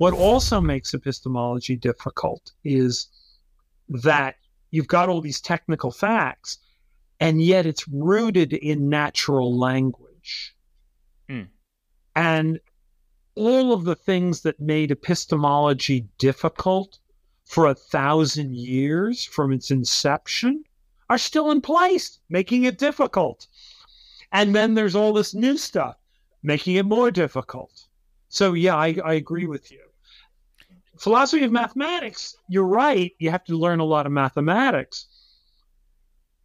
What also makes epistemology difficult is that you've got all these technical facts, and yet it's rooted in natural language. Mm. And all of the things that made epistemology difficult for a thousand years from its inception are still in place, making it difficult. And then there's all this new stuff, making it more difficult. So, yeah, I, I agree with you. Philosophy of mathematics, you're right. You have to learn a lot of mathematics.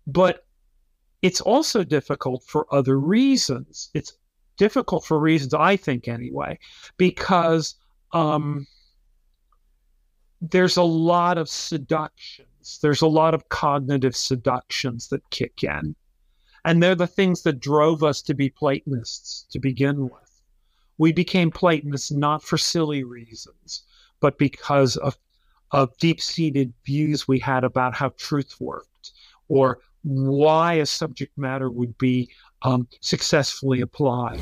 But it's also difficult for other reasons. It's difficult for reasons, I think, anyway, because um, there's a lot of seductions. There's a lot of cognitive seductions that kick in. And they're the things that drove us to be Platonists to begin with. We became Platonists not for silly reasons, but because of, of deep seated views we had about how truth worked or why a subject matter would be um, successfully applied.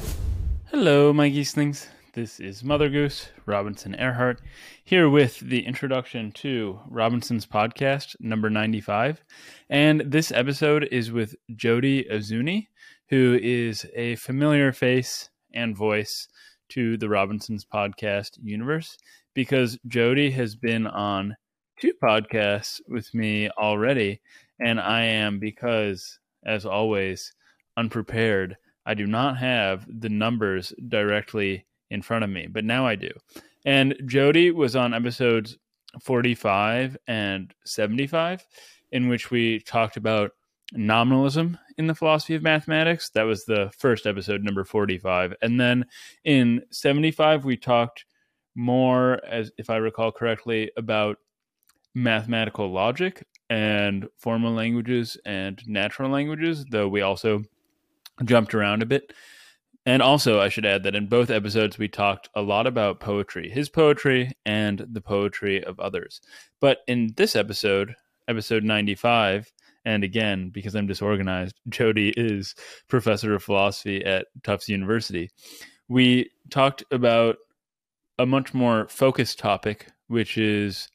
Hello, my geeslings. This is Mother Goose, Robinson Erhardt, here with the introduction to Robinson's podcast, number 95. And this episode is with Jody Azzouni, who is a familiar face and voice to the Robinson's podcast universe because Jody has been on two podcasts with me already. And I am, because, as always, unprepared. I do not have the numbers directly in front of me, but now I do. And Jody was on episodes 45 and 75, in which we talked about nominalism in the philosophy of mathematics. That was the first episode, number 45. And then in 75, we talked more, as if I recall correctly, about mathematical logic and formal languages and natural languages, though we also jumped around a bit. And also, I should add that in both episodes, we talked a lot about poetry, his poetry and the poetry of others. But in this episode, episode 95, and again, because I'm disorganized, Jody is professor of philosophy at Tufts University. We talked about a much more focused topic, which is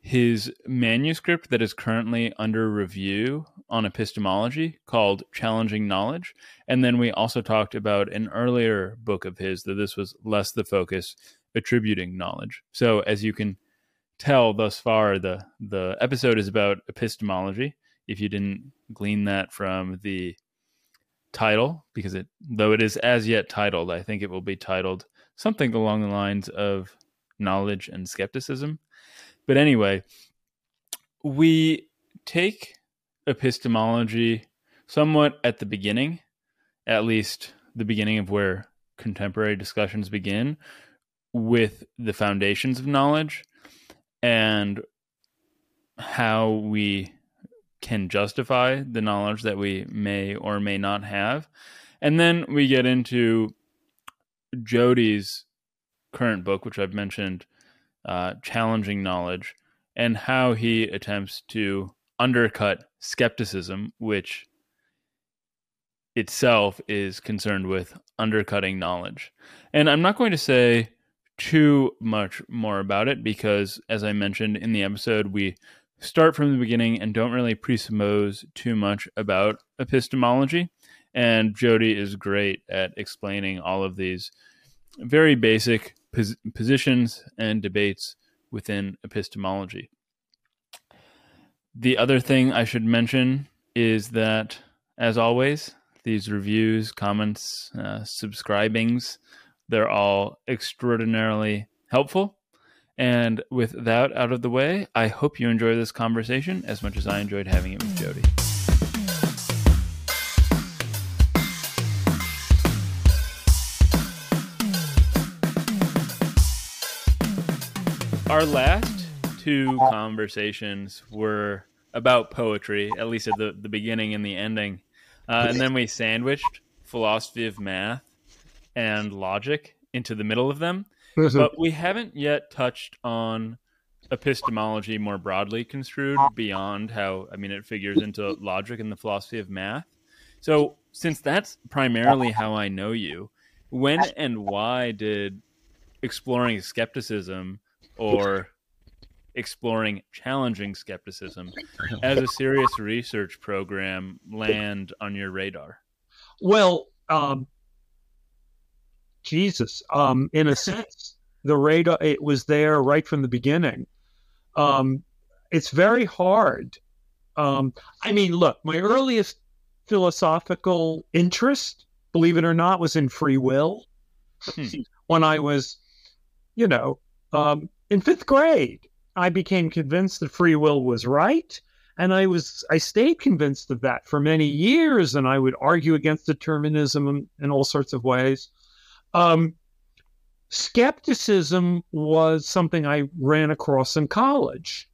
his manuscript that is currently under review on epistemology called Challenging Knowledge. And then we also talked about an earlier book of his that this was less the focus, attributing knowledge. So as you can tell thus far, the the episode is about epistemology. If you didn't glean that from the title, because it though it is as yet titled, I think it will be titled something along the lines of knowledge and skepticism. But anyway, we take epistemology somewhat at the beginning, at least the beginning of where contemporary discussions begin, with the foundations of knowledge and how we can justify the knowledge that we may or may not have. And then we get into Jody's current book, which I've mentioned, uh, challenging knowledge and how he attempts to undercut skepticism, which itself is concerned with undercutting knowledge. And I'm not going to say too much more about it because, as I mentioned in the episode, we start from the beginning and don't really presuppose too much about epistemology. And Jody is great at explaining all of these very basic pos- positions and debates within epistemology. The other thing I should mention is that, as always, these reviews, comments, uh, subscribings, they're all extraordinarily helpful. And with that out of the way, I hope you enjoy this conversation as much as I enjoyed having it with Jody. Our last two conversations were about poetry, at least at the, the beginning and the ending. Uh, and then we sandwiched philosophy of math and logic into the middle of them. but we haven't yet touched on epistemology more broadly construed beyond how, I mean, it figures into logic and the philosophy of math. So, since that's primarily how I know you, when and why did exploring skepticism or exploring challenging skepticism as a serious research program land on your radar? Well, um, Jesus, um, in a sense, the radar it was there right from the beginning. Um, it's very hard. Um, I mean, look, my earliest philosophical interest, believe it or not, was in free will. Hmm. When I was, you know, um, in fifth grade, I became convinced that free will was right. And I was I stayed convinced of that for many years, and I would argue against determinism in all sorts of ways. Um, skepticism was something I ran across in college.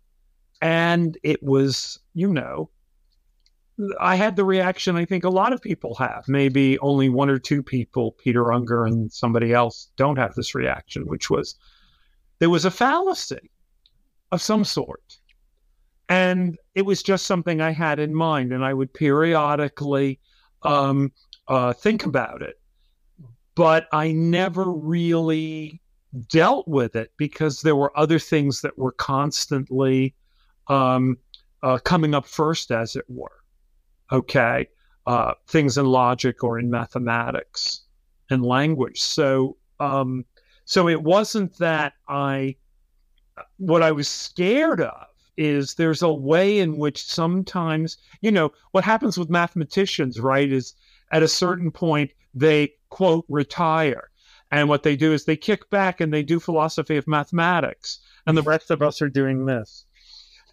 And it was, you know, I had the reaction I think a lot of people have. Maybe only one or two people, Peter Unger and somebody else, don't have this reaction, which was there was a fallacy of some sort. And it was just something I had in mind, and I would periodically um, uh, think about it. But I never really dealt with it because there were other things that were constantly um, uh, coming up first, as it were. Okay. Uh, things in logic or in mathematics and language. So, um, so it wasn't that I, what I was scared of is there's a way in which sometimes, you know, what happens with mathematicians, right, is at a certain point they quote retire. And what they do is they kick back and they do philosophy of mathematics. And the rest of us are doing this.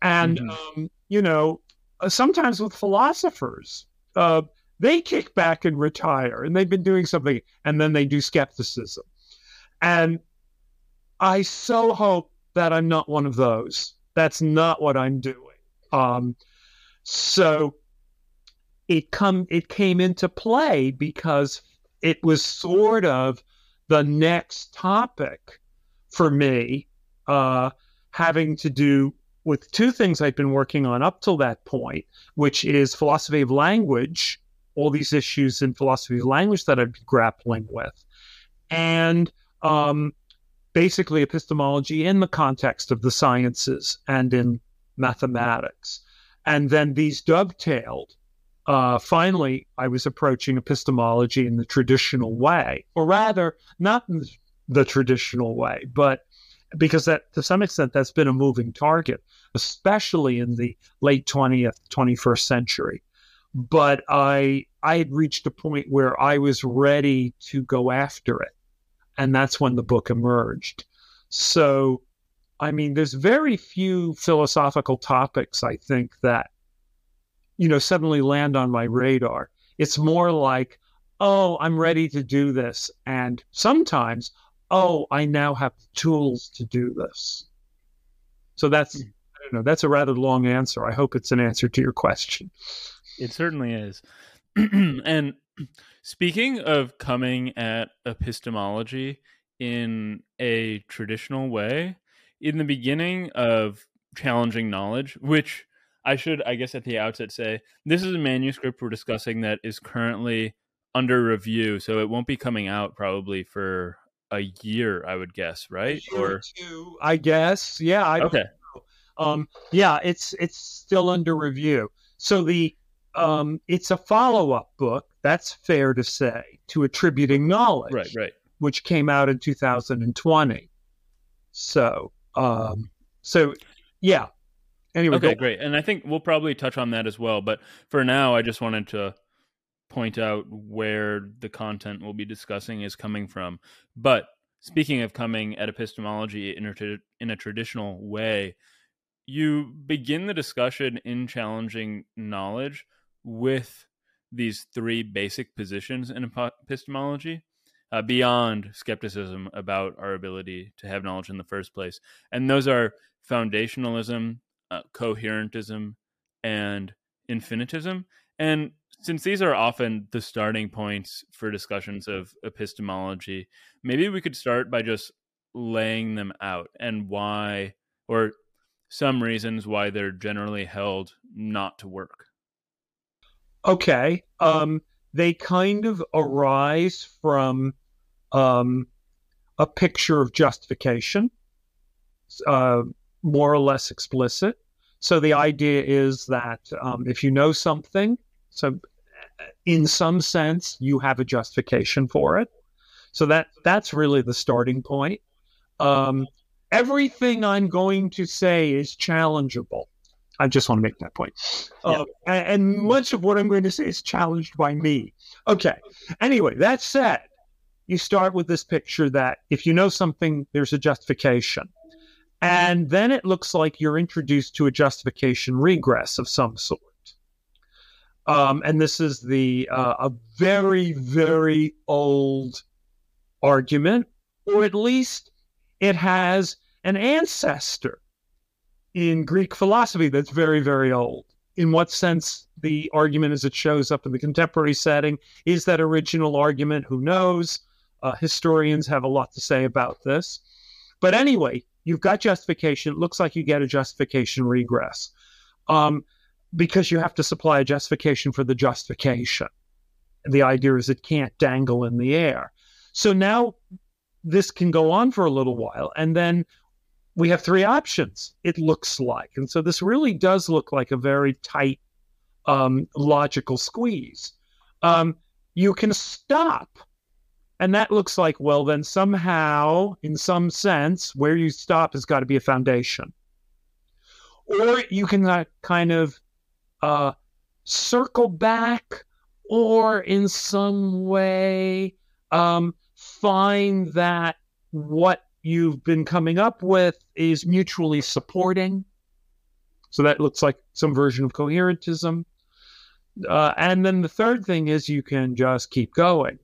And, mm-hmm. um, you know, uh, sometimes with philosophers, uh, they kick back and retire and they've been doing something and then they do skepticism. And I so hope that I'm not one of those. That's not what I'm doing. Um, so it come it came into play because it was sort of the next topic for me, uh, having to do with two things I've been working on up till that point, which is philosophy of language, all these issues in philosophy of language that I've been grappling with, and um, basically epistemology in the context of the sciences and in mathematics. And then these dovetailed. Uh, finally, I was approaching epistemology in the traditional way, or rather, not in the traditional way, but because that to some extent that's been a moving target, especially in the late 20th, 21st century. But I I had reached a point where I was ready to go after it. And that's when the book emerged. So I mean, there's very few philosophical topics I think that, you know, suddenly land on my radar. It's more like, oh, I'm ready to do this. And sometimes oh, I now have the tools to do this. So that's, hmm. I don't know, that's a rather long answer. I hope it's an answer to your question. It certainly is. and speaking of coming at epistemology in a traditional way, in the beginning of challenging knowledge, which I should, I guess, at the outset say this is a manuscript we're discussing that is currently under review, so it won't be coming out probably for a year, I would guess, right? or two, I guess. Yeah. I okay. Um, yeah, it's it's still under review. So the um, it's a follow up book. That's fair to say to attributing knowledge, right? Right. Which came out in 2020. So, um, so yeah. Anyway, okay, go. great. And I think we'll probably touch on that as well. But for now, I just wanted to point out where the content we'll be discussing is coming from. But speaking of coming at epistemology in a, in a traditional way, you begin the discussion in challenging knowledge with these three basic positions in epistemology uh, beyond skepticism about our ability to have knowledge in the first place. And those are foundationalism, uh, coherentism, and infinitism. And since these are often the starting points for discussions of epistemology, maybe we could start by just laying them out and why, or some reasons why they're generally held not to work. Okay. Um, they kind of arise from, um, a picture of justification, uh, more or less explicit. So the idea is that um, if you know something, so in some sense, you have a justification for it. So that that's really the starting point. Um, everything I'm going to say is challengeable. I just want to make that point. Yeah. Uh, and, and much of what I'm going to say is challenged by me. Okay. Anyway, that said, you start with this picture that if you know something, there's a justification. And then it looks like you're introduced to a justification regress of some sort. Um, and this is the uh, a very very old argument, or at least it has an ancestor in Greek philosophy that's very very old. In what sense the argument as it shows up in the contemporary setting is that original argument? Who knows? Uh, historians have a lot to say about this. But anyway, you've got justification. It looks like you get a justification regress. Um, because you have to supply a justification for the justification. The idea is it can't dangle in the air. So now this can go on for a little while. And then we have three options, it looks like. And so this really does look like a very tight um, logical squeeze. Um, you can stop. And that looks like, well, then somehow, in some sense, where you stop has got to be a foundation. Or you can uh, kind of uh, circle back or in some way um, find that what you've been coming up with is mutually supporting. So that looks like some version of coherentism. Uh, and then the third thing is you can just keep going.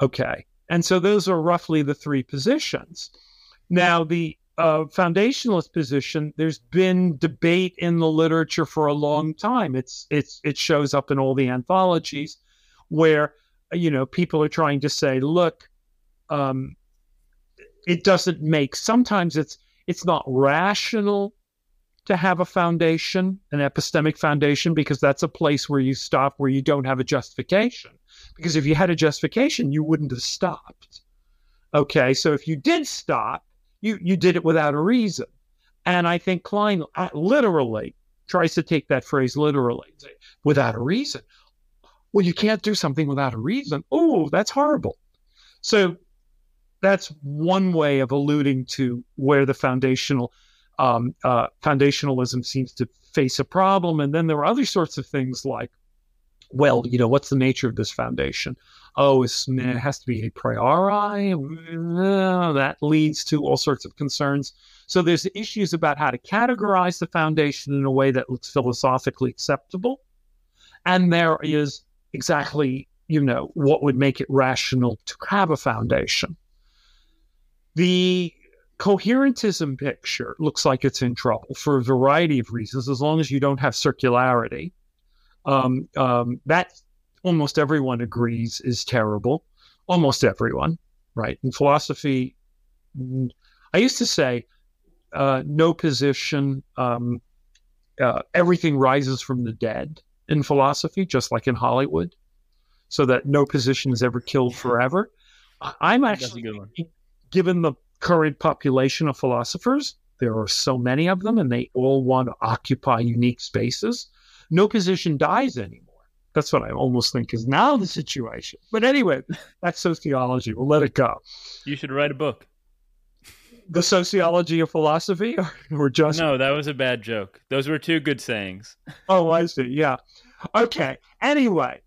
Okay. And so those are roughly the three positions. Now, the uh, foundationalist position, there's been debate in the literature for a long time. It's it's it shows up in all the anthologies where you know people are trying to say, look, um, it doesn't make. Sometimes it's it's not rational to have a foundation, an epistemic foundation, because that's a place where you stop, where you don't have a justification. Because if you had a justification, you wouldn't have stopped. Okay, so if you did stop, you you did it without a reason. And I think Klein uh, literally tries to take that phrase literally, without a reason. Well, you can't do something without a reason. Oh, that's horrible. So that's one way of alluding to where the foundational um, uh, foundationalism seems to face a problem. And then there are other sorts of things like, well, you know, what's the nature of this foundation? oh, it has to be a priori. Uh, that leads to all sorts of concerns. So there's issues about how to categorize the foundation in a way that looks philosophically acceptable. And there is exactly, you know, what would make it rational to have a foundation. The coherentism picture looks like it's in trouble for a variety of reasons, as long as you don't have circularity. Um, um, that almost everyone agrees is terrible. Almost everyone, right? In philosophy, I used to say, uh, no position, um, uh, everything rises from the dead in philosophy, just like in Hollywood, so that no position is ever killed forever. I'm actually, given the current population of philosophers, there are so many of them and they all want to occupy unique spaces. No position dies anymore. That's what I almost think is now the situation. But anyway, that's sociology. We'll let it go. You should write a book. The sociology of philosophy, or just no? That was a bad joke. Those were two good sayings. Oh, I see. Yeah. Okay. Anyway,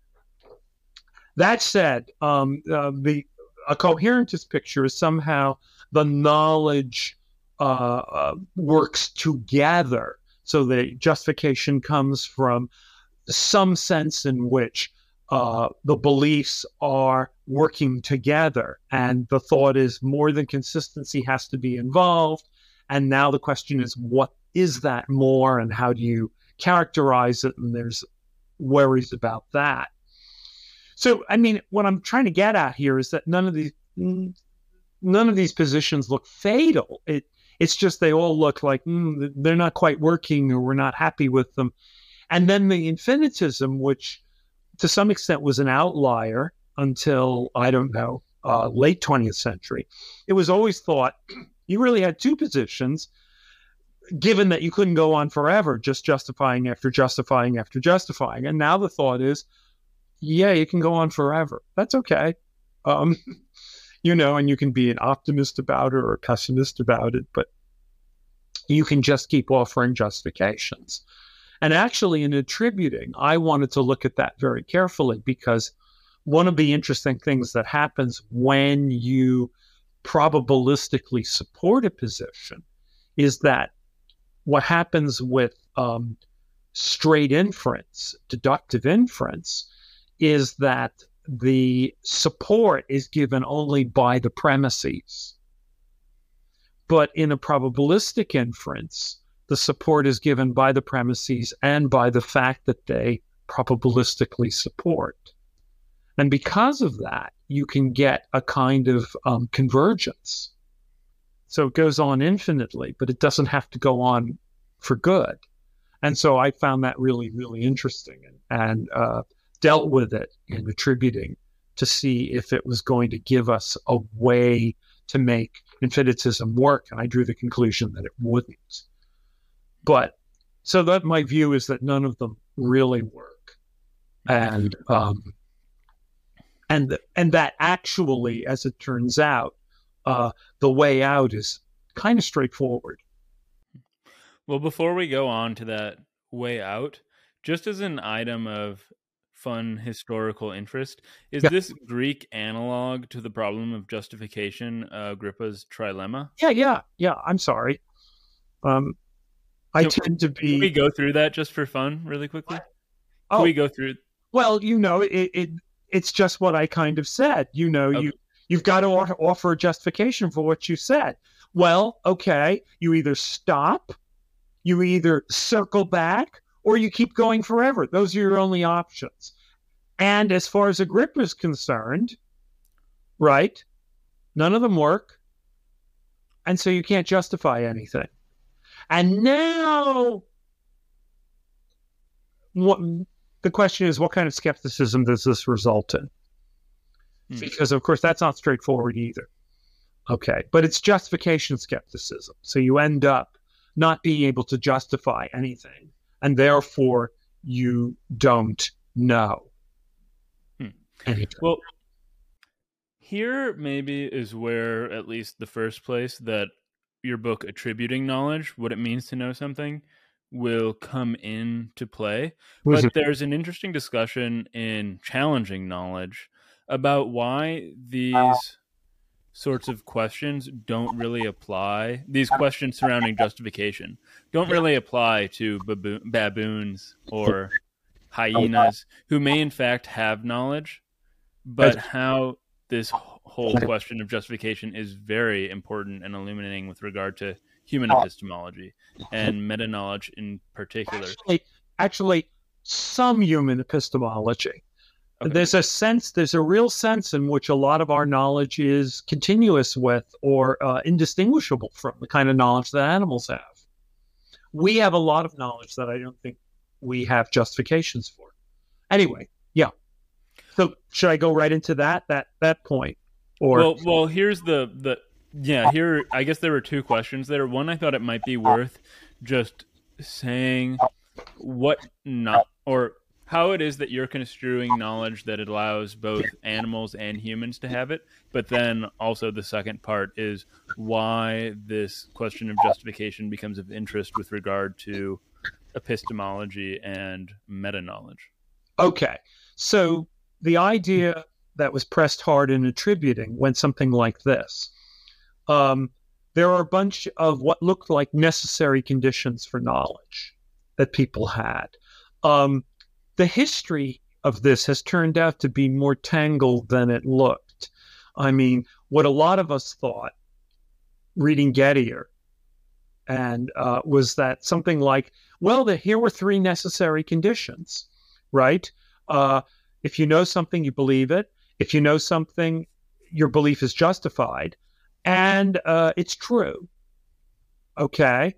that said, um, uh, the a coherentist picture is somehow the knowledge uh, uh, works together. So the justification comes from some sense in which uh, the beliefs are working together. And the thought is more than consistency has to be involved. And now the question is, what is that more and how do you characterize it? And there's worries about that. So, I mean, what I'm trying to get at here is that none of these none of these positions look fatal. It it's just they all look like mm, they're not quite working or we're not happy with them. And then the infinitism, which to some extent was an outlier until, I don't know, uh, late 20th century, it was always thought you really had two positions, given that you couldn't go on forever just justifying after justifying after justifying. And now the thought is, yeah, you can go on forever. That's okay. Um, you know, and you can be an optimist about it or a pessimist about it, but you can just keep offering justifications. And actually, in attributing, I wanted to look at that very carefully because one of the interesting things that happens when you probabilistically support a position is that what happens with um, straight inference, deductive inference, is that the support is given only by the premises. But in a probabilistic inference, the support is given by the premises and by the fact that they probabilistically support. And because of that, you can get a kind of um, convergence. So it goes on infinitely, but it doesn't have to go on for good. And so I found that really, really interesting and, and uh, dealt with it in attributing to see if it was going to give us a way to make infinitism work. And I drew the conclusion that it wouldn't. But so that my view is that none of them really work. And um, and and that actually, as it turns out, uh, the way out is kind of straightforward. Well, before we go on to that way out, just as an item of fun historical interest. Is yeah. this Greek analog to the problem of justification, uh, Agrippa's trilemma? Yeah, yeah, yeah. I'm sorry. Um, I can, tend to be. Can we go through that just for fun, really quickly? Can oh, we go through? Well, you know, it, it it's just what I kind of said. You know, okay. you you've got to offer a justification for what you said. Well, okay, you either stop, you either circle back, or you keep going forever. Those are your only options. And as far as Agrippa's concerned, right, none of them work. And so you can't justify anything. And now, what the question is, what kind of skepticism does this result in? Hmm. Because, of course, that's not straightforward either. Okay. But it's justification skepticism. So you end up not being able to justify anything and therefore you don't know. Hmm. Well, here maybe is where at least the first place that your book attributing knowledge, what it means to know something, will come into play. But there's an interesting discussion in challenging knowledge about why these sorts of questions don't really apply. These questions surrounding justification don't really apply to baboon, baboons or oh, hyenas who may in fact have knowledge, but how this whole question of justification is very important and illuminating with regard to human oh. epistemology and meta knowledge in particular. Actually, actually, some human epistemology. Okay. There's a sense, there's a real sense in which a lot of our knowledge is continuous with or uh, indistinguishable from the kind of knowledge that animals have. We have a lot of knowledge that I don't think we have justifications for. Anyway, yeah. So should I go right into that that that point? Or well, well, here's the the yeah here. I guess there were two questions there. One, I thought it might be worth just saying what not or how it is that you're construing knowledge that allows both animals and humans to have it. But then also the second part is why this question of justification becomes of interest with regard to epistemology and meta knowledge. Okay. So the idea that was pressed hard in attributing went something like this. Um, there are a bunch of what looked like necessary conditions for knowledge that people had. Um, the history of this has turned out to be more tangled than it looked. I mean, what a lot of us thought reading Gettier and uh, was that something like, well, the, here were three necessary conditions, right? Uh, if you know something, you believe it. If you know something, your belief is justified, and uh, it's true. Okay.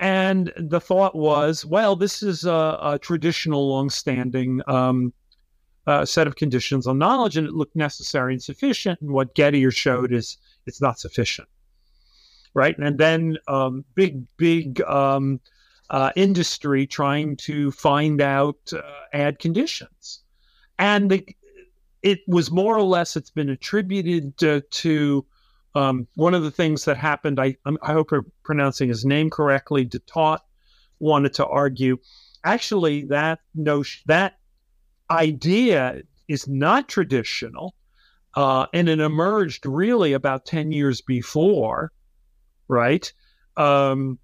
And the thought was, well, this is a, a traditional, longstanding um, uh, set of conditions on knowledge, and it looked necessary and sufficient. And what Gettier showed is it's not sufficient, right? And then um, big, big um, uh, industry trying to find out uh, add conditions, and the, it was more or less it's been attributed to, to um, one of the things that happened. I I hope I'm pronouncing his name correctly. Dutant wanted to argue. Actually, that notion that idea is not traditional, uh, and it emerged really about 10 years before, right? Um,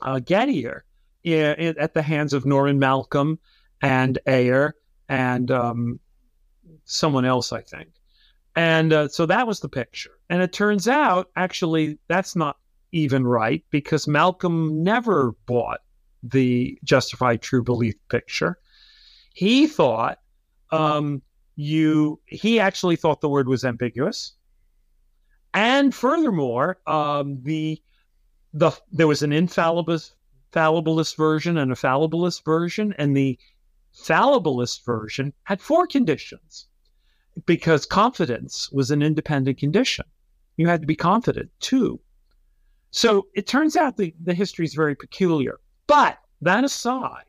uh, Gettier in, in, at the hands of Norman Malcolm and Ayer and um, someone else, I think. And uh, so that was the picture. And it turns out, actually, that's not even right because Malcolm never bought the justified true belief picture. He thought um, you. He actually thought the word was ambiguous, and furthermore, um, the the there was an infallibilist fallibilist version and a fallibilist version, and the fallibilist version had four conditions because confidence was an independent condition. You had to be confident too. So it turns out the, the history is very peculiar. But that aside,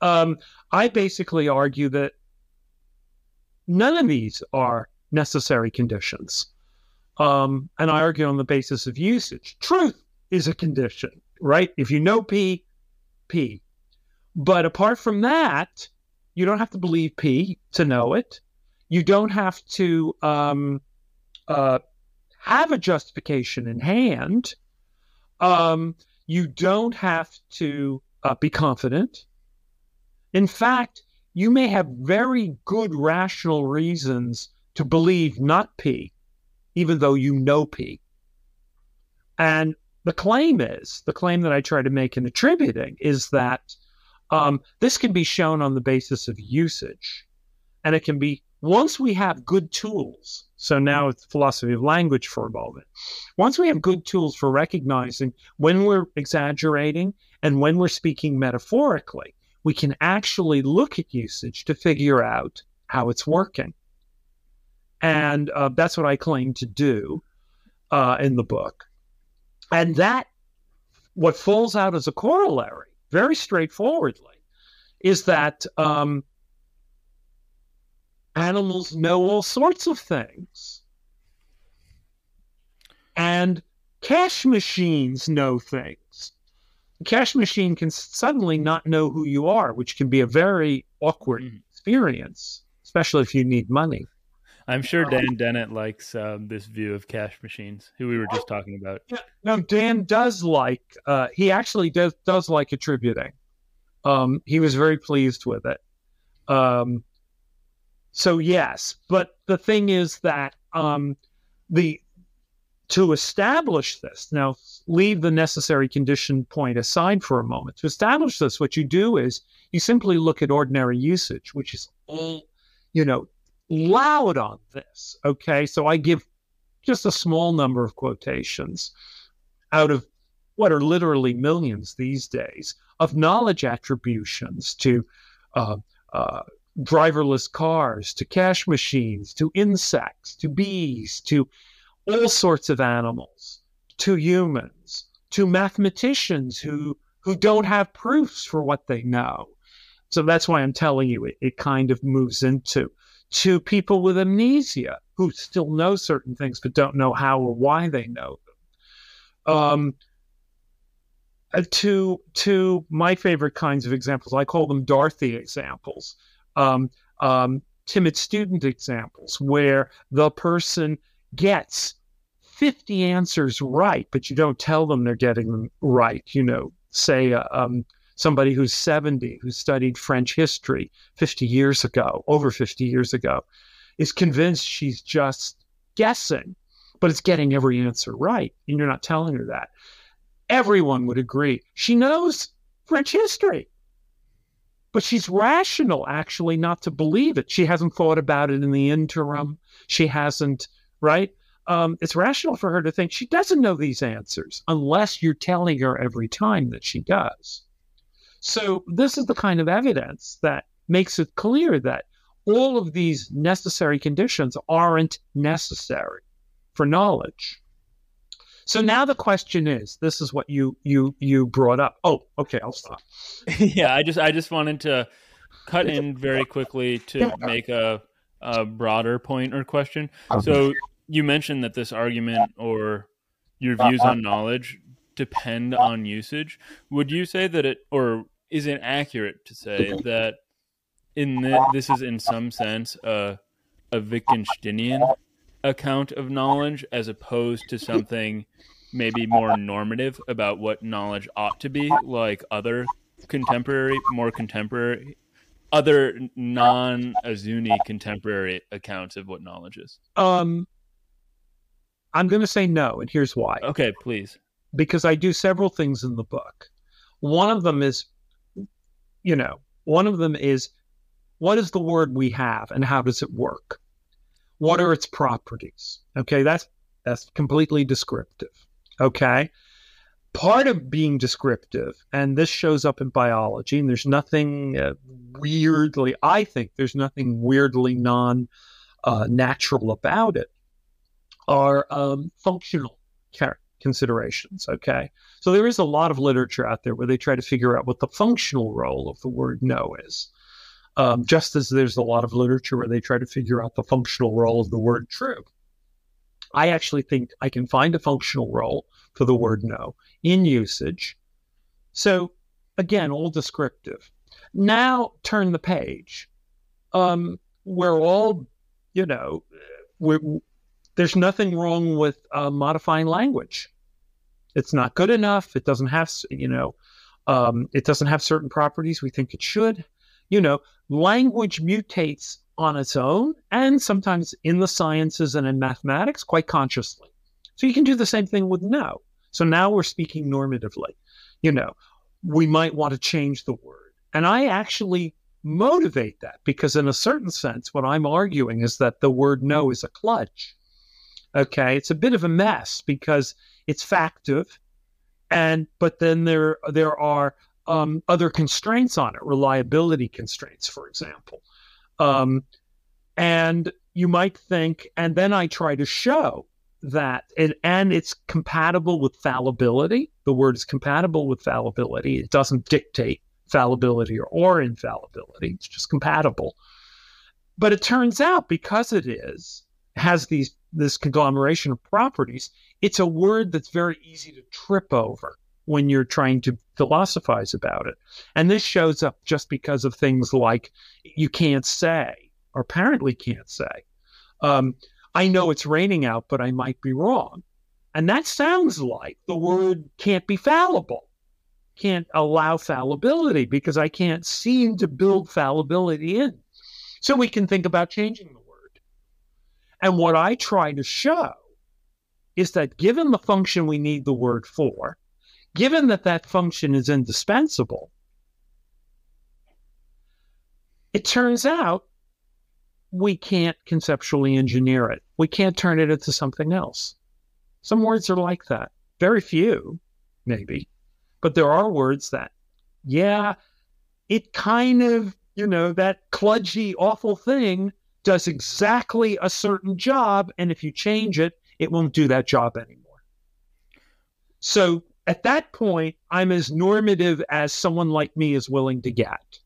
um, I basically argue that none of these are necessary conditions. Um, and I argue on the basis of usage. Truth is a condition, right? If you know P, P. But apart from that, you don't have to believe P to know it. You don't have to um, uh, have a justification in hand. Um, you don't have to uh, be confident. In fact, you may have very good rational reasons to believe not P, even though you know P. And the claim is the claim that I try to make in attributing is that um, this can be shown on the basis of usage. And it can be once we have good tools. So now it's philosophy of language for a moment. Once we have good tools for recognizing when we're exaggerating and when we're speaking metaphorically, we can actually look at usage to figure out how it's working. And uh, that's what I claim to do uh, in the book. And that, what falls out as a corollary, very straightforwardly, is that um, animals know all sorts of things. And cash machines know things. A cash machine can suddenly not know who you are, which can be a very awkward mm. experience, especially if you need money. I'm sure um, Dan Dennett likes um, this view of cash machines, who we were just talking about. Yeah, no, Dan does like. Uh, he actually does does like attributing. Um, he was very pleased with it. Um, so yes, but the thing is that um, the to establish this, now leave the necessary condition point aside for a moment. To establish this, what you do is you simply look at ordinary usage, which is all, you know, loud on this. Okay. So I give just a small number of quotations out of what are literally millions these days of knowledge attributions to uh, uh, driverless cars, to cash machines, to insects, to bees, to all sorts of animals, to humans, to mathematicians who who don't have proofs for what they know. So that's why I'm telling you it, it kind of moves into to people with amnesia who still know certain things but don't know how or why they know them. Um, uh, to to my favorite kinds of examples, I call them Dorothy examples, um, um, timid student examples, where the person gets 50 answers right, but you don't tell them they're getting them right. You know, say uh, um, somebody who's 70, who studied French history 50 years ago, over 50 years ago, is convinced she's just guessing, but it's getting every answer right. And you're not telling her that. Everyone would agree. She knows French history, but she's rational actually not to believe it. She hasn't thought about it in the interim. She hasn't, right? um, it's rational for her to think she doesn't know these answers unless you're telling her every time that she does. So, this is the kind of evidence that makes it clear that all of these necessary conditions aren't necessary for knowledge. So now the question is, this is what you you you brought up. Oh, okay, I'll stop. yeah, I just I just wanted to cut in very quickly to make a, a broader point or question. So you mentioned that this argument or your uh-huh. views on knowledge depend on usage. Would you say that it or is it accurate to say that in the, this is in some sense a a Wittgensteinian account of knowledge as opposed to something maybe more normative about what knowledge ought to be, like other contemporary, more contemporary, other non Azzouni contemporary accounts of what knowledge is? Um, I'm going to say no, and here's why. Okay, please. Because I do several things in the book. One of them is, you know, one of them is what is the word we have and how does it work? What are its properties? Okay, that's that's completely descriptive. Okay. Part of being descriptive, and this shows up in biology, and there's nothing uh, weirdly, I think there's nothing weirdly non uh, natural about it, are um, functional considerations. Okay. So there is a lot of literature out there where they try to figure out what the functional role of the word know is. Um, just as there's a lot of literature where they try to figure out the functional role of the word true. I actually think I can find a functional role for the word know in usage. So again, all descriptive. Now turn the page. Um, we're all, you know, there's nothing wrong with uh, modifying language. It's not good enough. It doesn't have, you know, um, it doesn't have certain properties we think it should. You know, language mutates on its own and sometimes in the sciences and in mathematics quite consciously. So you can do the same thing with know. So now we're speaking normatively. You know, we might want to change the word. And I actually motivate that because, in a certain sense, what I'm arguing is that the word know is a kludge. Okay. It's a bit of a mess because it's factive. And, but then there, there are um, other constraints on it, reliability constraints, for example. Um, and you might think, and then I try to show that, and, and it's compatible with fallibility. The word is compatible with fallibility. It doesn't dictate fallibility or, or infallibility. It's just compatible. But it turns out because it is, has these this conglomeration of properties, it's a word that's very easy to trip over when you're trying to philosophize about it. And this shows up just because of things like you can't say, or apparently can't say. Um, I know it's raining out, but I might be wrong. And that sounds like the word can't be fallible, can't allow fallibility because I can't seem to build fallibility in. So we can think about changing the word. And what I try to show is that given the function we need the word for, given that that function is indispensable, it turns out we can't conceptually engineer it. We can't turn it into something else. Some words are like that. Very few, maybe. But there are words that, yeah, it kind of, you know, that kludgy, awful thing does exactly a certain job. And if you change it, it won't do that job anymore. So at that point, I'm as normative as someone like me is willing to get.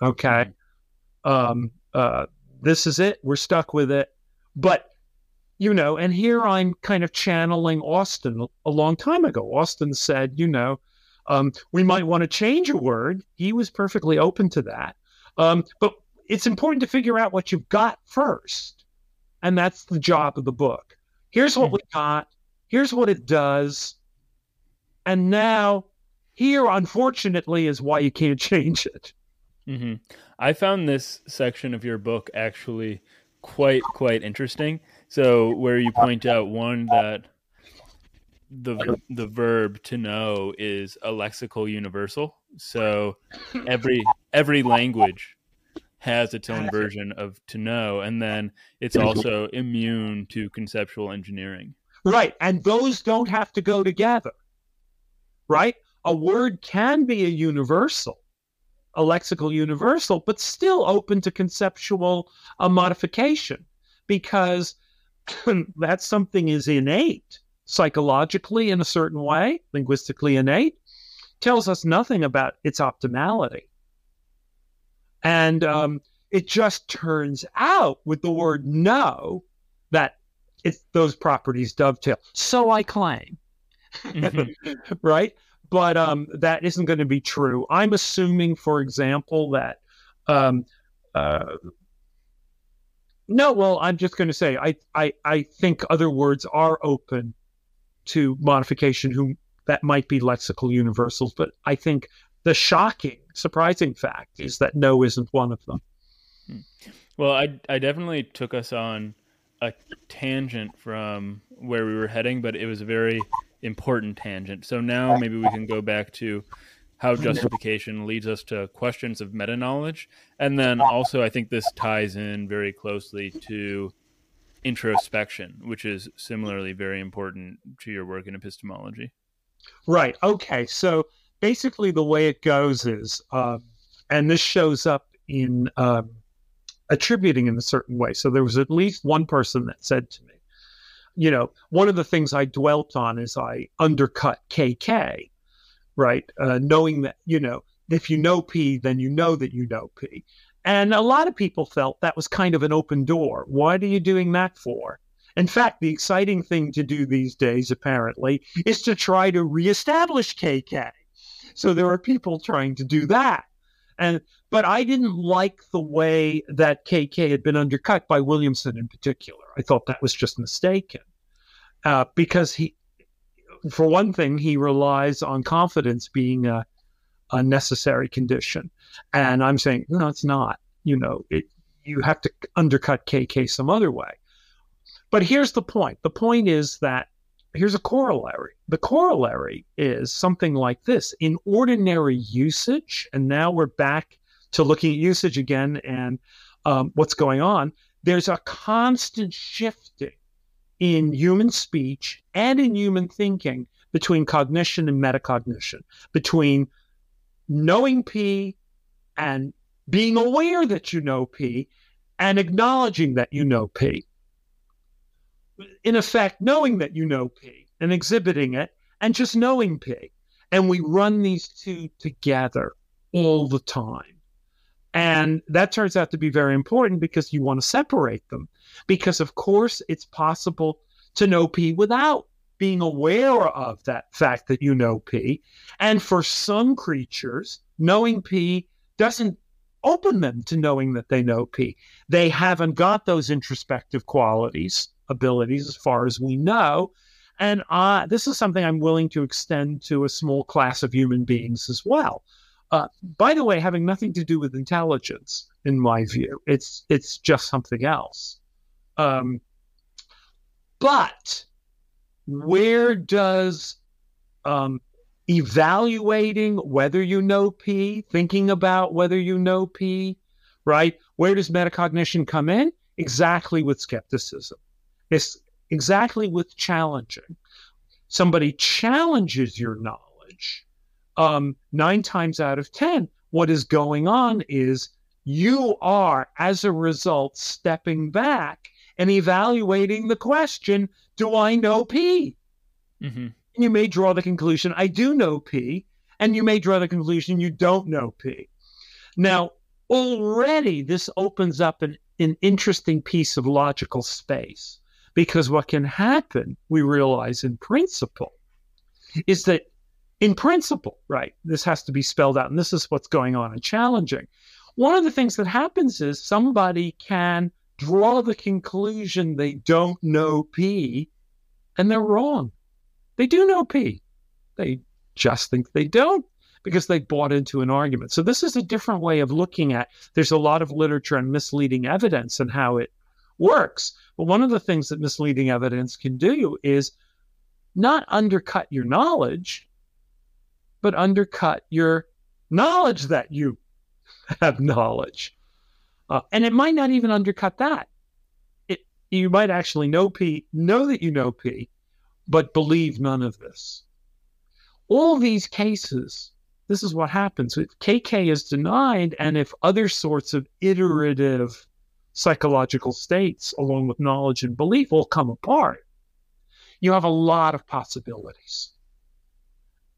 Okay. Mm-hmm. Um, uh, this is it. We're stuck with it. But, you know, and here I'm kind of channeling Austin a long time ago. Austin said, you know, um, we might want to change a word. He was perfectly open to that. Um, but it's important to figure out what you've got first. And that's the job of the book. Here's what mm-hmm. we got. Here's what it does and now, here, unfortunately, is why you can't change it. Mm-hmm. I found this section of your book actually quite quite interesting. So, where you point out one that the the verb to know is a lexical universal. So every every language has its own version of to know, and then it's also immune to conceptual engineering. Right, and those don't have to go together right? A word can be a universal a lexical universal, but still open to conceptual uh, modification because that something is innate psychologically in a certain way, linguistically innate, tells us nothing about its optimality. And um, it just turns out with the word know that it's those properties dovetail. So I claim. Mm-hmm. right? But um, that isn't going to be true. I'm assuming, for example, that um, uh, no, well, I'm just going to say I, I I think other words are open to modification who that might be lexical universals, but I think the shocking, surprising fact is that know isn't one of them. Hmm. Well, I I definitely took us on a tangent from where we were heading, but it was a very important tangent. So now maybe we can go back to how justification leads us to questions of meta knowledge. And then also, I think this ties in very closely to introspection, which is similarly very important to your work in epistemology. Right. Okay. So basically, the way it goes is, uh, and this shows up in um, attributing in a certain way. So there was at least one person that said to me, you know, one of the things I dwelt on is I undercut KK, right? Uh, knowing that, you know, if you know P, then you know that you know P. And a lot of people felt that was kind of an open door. What are you doing that for? In fact, the exciting thing to do these days, apparently, is to try to reestablish KK. So there are people trying to do that. And but I didn't like the way that KK had been undercut by Williamson in particular. I thought that was just mistaken uh, because he, for one thing, he relies on confidence being a, a necessary condition, and I'm saying no, it's not. You know, it, you have to undercut KK some other way. But here's the point. The point is that here's a corollary. The corollary is something like this. In ordinary usage, and now we're back to looking at usage again and um, what's going on, there's a constant shifting in human speech and in human thinking between cognition and metacognition, between knowing P and being aware that you know P and acknowledging that you know P. In effect, knowing that you know P and exhibiting it and just knowing P. And we run these two together all the time. And that turns out to be very important because you want to separate them. Because, of course, it's possible to know P without being aware of that fact that you know P. And for some creatures, knowing P doesn't open them to knowing that they know P. They haven't got those introspective qualities, abilities, as far as we know. And uh, this is something I'm willing to extend to a small class of human beings as well. Uh, by the way, having nothing to do with intelligence, in my view, it's it's just something else. Um, but where does um, evaluating whether you know P, thinking about whether you know P, right? Where does metacognition come in? Exactly with skepticism. It's exactly with challenging. Somebody challenges your knowledge um, nine times out of 10, what is going on is you are, as a result, stepping back and evaluating the question Do I know P? Mm-hmm. You may draw the conclusion, I do know P. And you may draw the conclusion, you don't know P. Now, already this opens up an, an interesting piece of logical space because what can happen, we realize in principle, is that in principle, right? This has to be spelled out, and this is what's going on and challenging. One of the things that happens is somebody can draw the conclusion they don't know P, and they're wrong. They do know P. They just think they don't because they bought into an argument. So this is a different way of looking at. There's a lot of literature on misleading evidence and how it works. But one of the things that misleading evidence can do is not undercut your knowledge, but undercut your knowledge that you have knowledge. Uh, and it might not even undercut that. It you might actually know P, know that you know P, but believe none of this. All these cases this is what happens. If KK is denied, and if other sorts of iterative psychological states, along with knowledge and belief, all come apart, you have a lot of possibilities,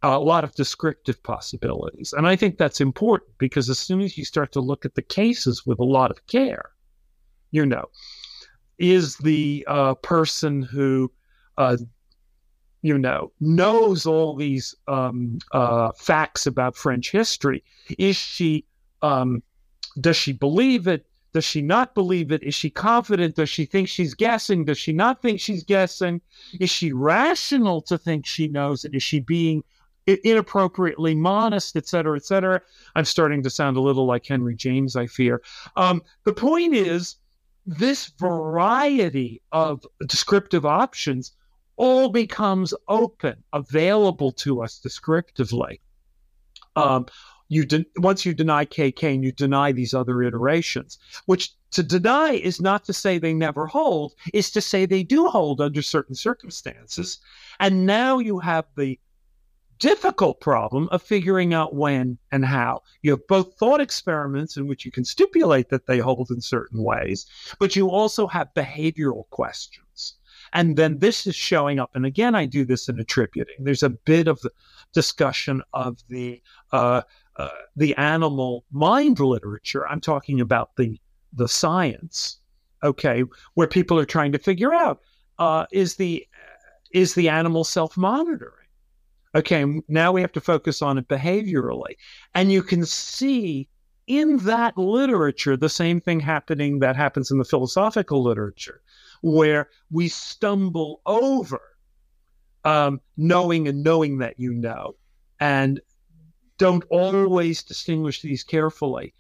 a lot of descriptive possibilities. And I think that's important because as soon as you start to look at the cases with a lot of care, you know, is the uh, person who uh, you know, knows all these um, uh, facts about French history. Is she, um, does she believe it? Does she not believe it? Is she confident? Does she think she's guessing? Does she not think she's guessing? Is she rational to think she knows it? Is she being inappropriately modest, et cetera, et cetera? I'm starting to sound a little like Henry James, I fear. Um, the point is, this variety of descriptive options all becomes open, available to us descriptively. Um, you de- once you deny KK and you deny these other iterations, which to deny is not to say they never hold, is to say they do hold under certain circumstances. And now you have the difficult problem of figuring out when and how. You have both thought experiments in which you can stipulate that they hold in certain ways, but you also have behavioral questions. And then this is showing up. And again, I do this in attributing. There's a bit of discussion of the uh, uh, the animal mind literature. I'm talking about the the science, okay, where people are trying to figure out uh, is the is the animal self monitoring. Okay, now we have to focus on it behaviorally, and you can see in that literature the same thing happening that happens in the philosophical literature where we stumble over um, knowing and knowing that you know, and don't always distinguish these carefully,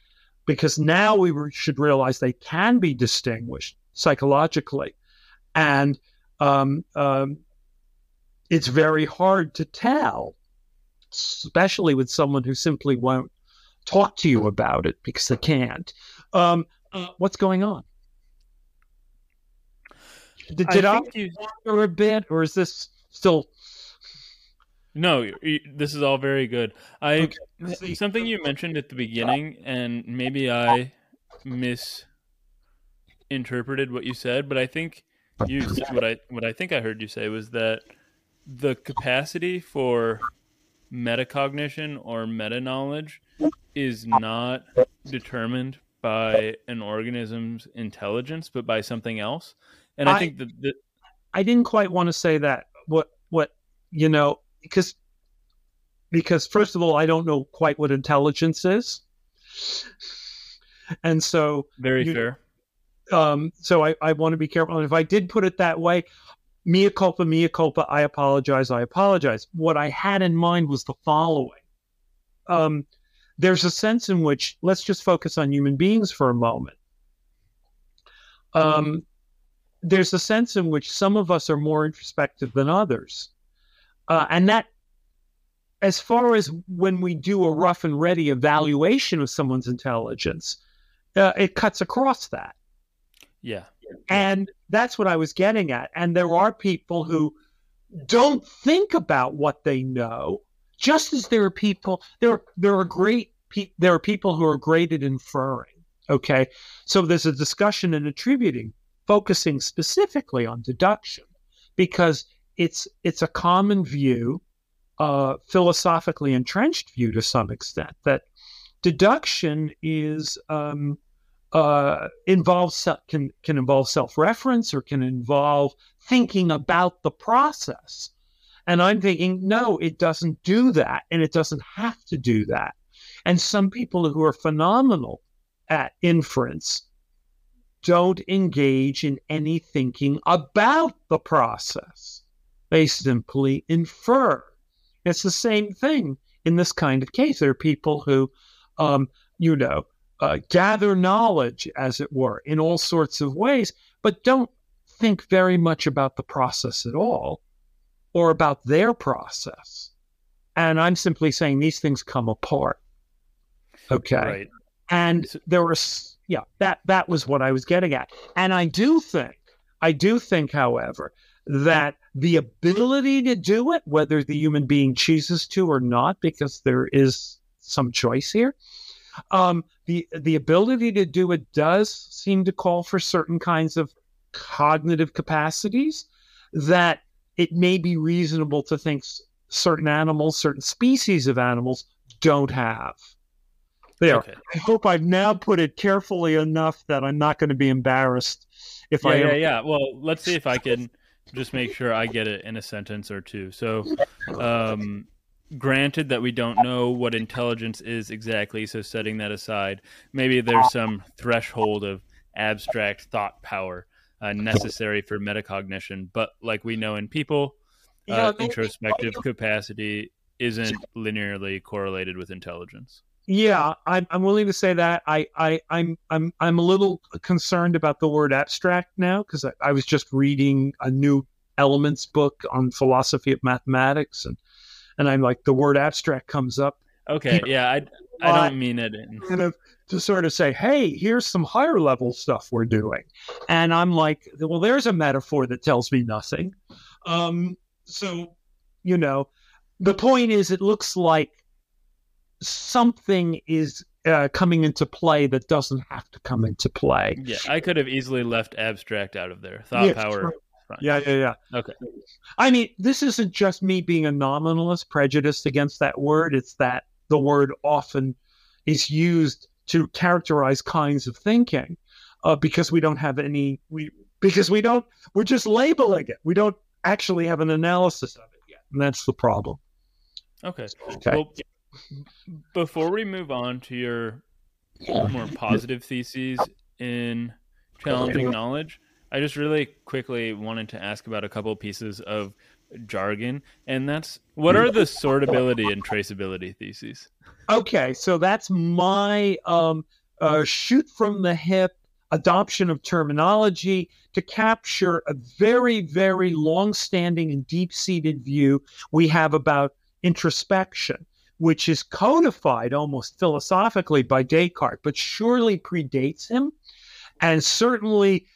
because now we should realize they can be distinguished psychologically, and um, um, it's very hard to tell, especially with someone who simply won't talk to you about it because they can't. Um, uh, what's going on? Did, did I, I you... a bit, or is this still? No, this is all very good. I okay. something you mentioned at the beginning, and maybe I misinterpreted what you said, but I think you what I what I think I heard you say was that the capacity for metacognition or meta knowledge is not determined by an organism's intelligence, but by something else. And I, I think that, that I didn't quite want to say that. What what you know because because first of all, I don't know quite what intelligence is, and so very you, fair. Um, so I, I want to be careful. And if I did put it that way, mea culpa, mea culpa, I apologize, I apologize. What I had in mind was the following. Um, there's a sense in which, let's just focus on human beings for a moment. Um, there's a sense in which some of us are more introspective than others. Uh, and that, as far as when we do a rough and ready evaluation of someone's intelligence, uh, it cuts across that. Yeah. And that's what I was getting at. And there are people who don't think about what they know, just as there are people, there, there are great, pe- there are people who are great at inferring. Okay. So there's a discussion in attributing focusing specifically on deduction because it's it's a common view, uh, philosophically entrenched view to some extent that deduction is um, uh, involves can can involve self reference or can involve thinking about the process. And I'm thinking, no, it doesn't do that, and it doesn't have to do that. And some people who are phenomenal at inference don't engage in any thinking about the process. They simply infer. It's the same thing in this kind of case. There are people who, um, you know, uh, gather knowledge, as it were, in all sorts of ways, but don't think very much about the process at all or about their process. And I'm simply saying these things come apart. Okay. Right. And there was, yeah, that that was what I was getting at. And I do think, I do think, however, that the ability to do it, whether the human being chooses to or not, because there is some choice here. Um, the the ability to do it does seem to call for certain kinds of cognitive capacities that it may be reasonable to think certain animals, certain species of animals don't have. There. Okay. I hope I've now put it carefully enough that I'm not going to be embarrassed if yeah, I. Yeah, yeah. Well, let's see if I can just make sure I get it in a sentence or two. So, um, granted that we don't know what intelligence is exactly, so setting that aside, maybe there's some threshold of abstract thought power uh, necessary for metacognition. But like we know in people, uh, introspective capacity isn't linearly correlated with intelligence. Yeah, I'm, I'm willing to say that. I, I, I'm, I'm, I'm a little concerned about the word abstract now because I, I was just reading a new Elements book on philosophy of mathematics, and and I'm like the word abstract comes up. Okay, yeah, I, I don't mean it in kind of to sort of say, hey, here's some higher level stuff we're doing, and I'm like, well, there's a metaphor that tells me nothing. Um, so, you know, the point is, it looks like something is uh, coming into play that doesn't have to come into play. Yeah, I could have easily left abstract out of there. Thought yeah, power. Yeah, yeah, yeah. Okay. I mean, this isn't just me being a nominalist, prejudiced against that word. It's that the word often is used to characterize kinds of thinking uh, because we don't have any we because we don't we're just labeling it. We don't actually have an analysis of it yet, and that's the problem. Okay. okay. Well, before we move on to your more positive theses in challenging knowledge, I just really quickly wanted to ask about a couple pieces of jargon, and that's what are the sortability and traceability theses? Okay, so that's my um, uh, shoot from the hip adoption of terminology to capture a very, very long standing and deep seated view we have about introspection which is codified almost philosophically by Descartes, but surely predates him and certainly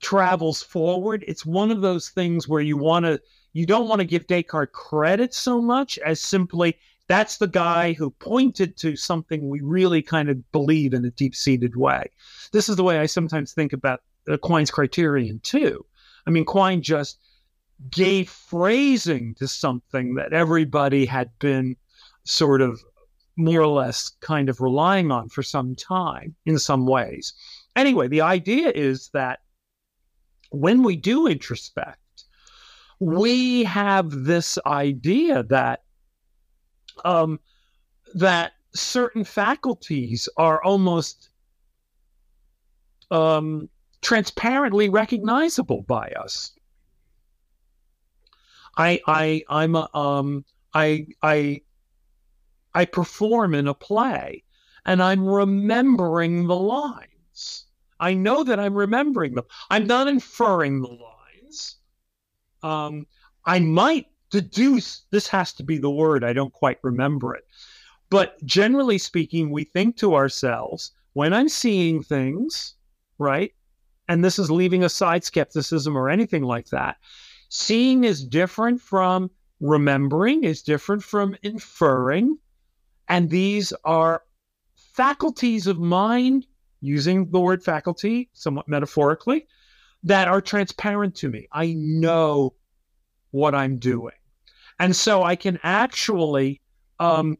travels forward. It's one of those things where you want to, you don't want to give Descartes credit so much as simply that's the guy who pointed to something we really kind of believe in a deep seated way. This is the way I sometimes think about Quine's criterion, too. I mean, Quine just gave phrasing to something that everybody had been sort of more or less kind of relying on for some time in some ways. Anyway, the idea is that when we do introspect, we have this idea that um, that certain faculties are almost um, transparently recognizable by us. I I I'm a, um I I I perform in a play and I'm remembering the lines. I know that I'm remembering them. I'm not inferring the lines. Um, I might deduce, this has to be the word, I don't quite remember it. But generally speaking, we think to ourselves, when I'm seeing things, right? And this is leaving aside skepticism or anything like that. Seeing is different from remembering, is different from inferring, and these are faculties of mind, using the word faculty somewhat metaphorically, that are transparent to me. I know what I'm doing. And so I can actually um,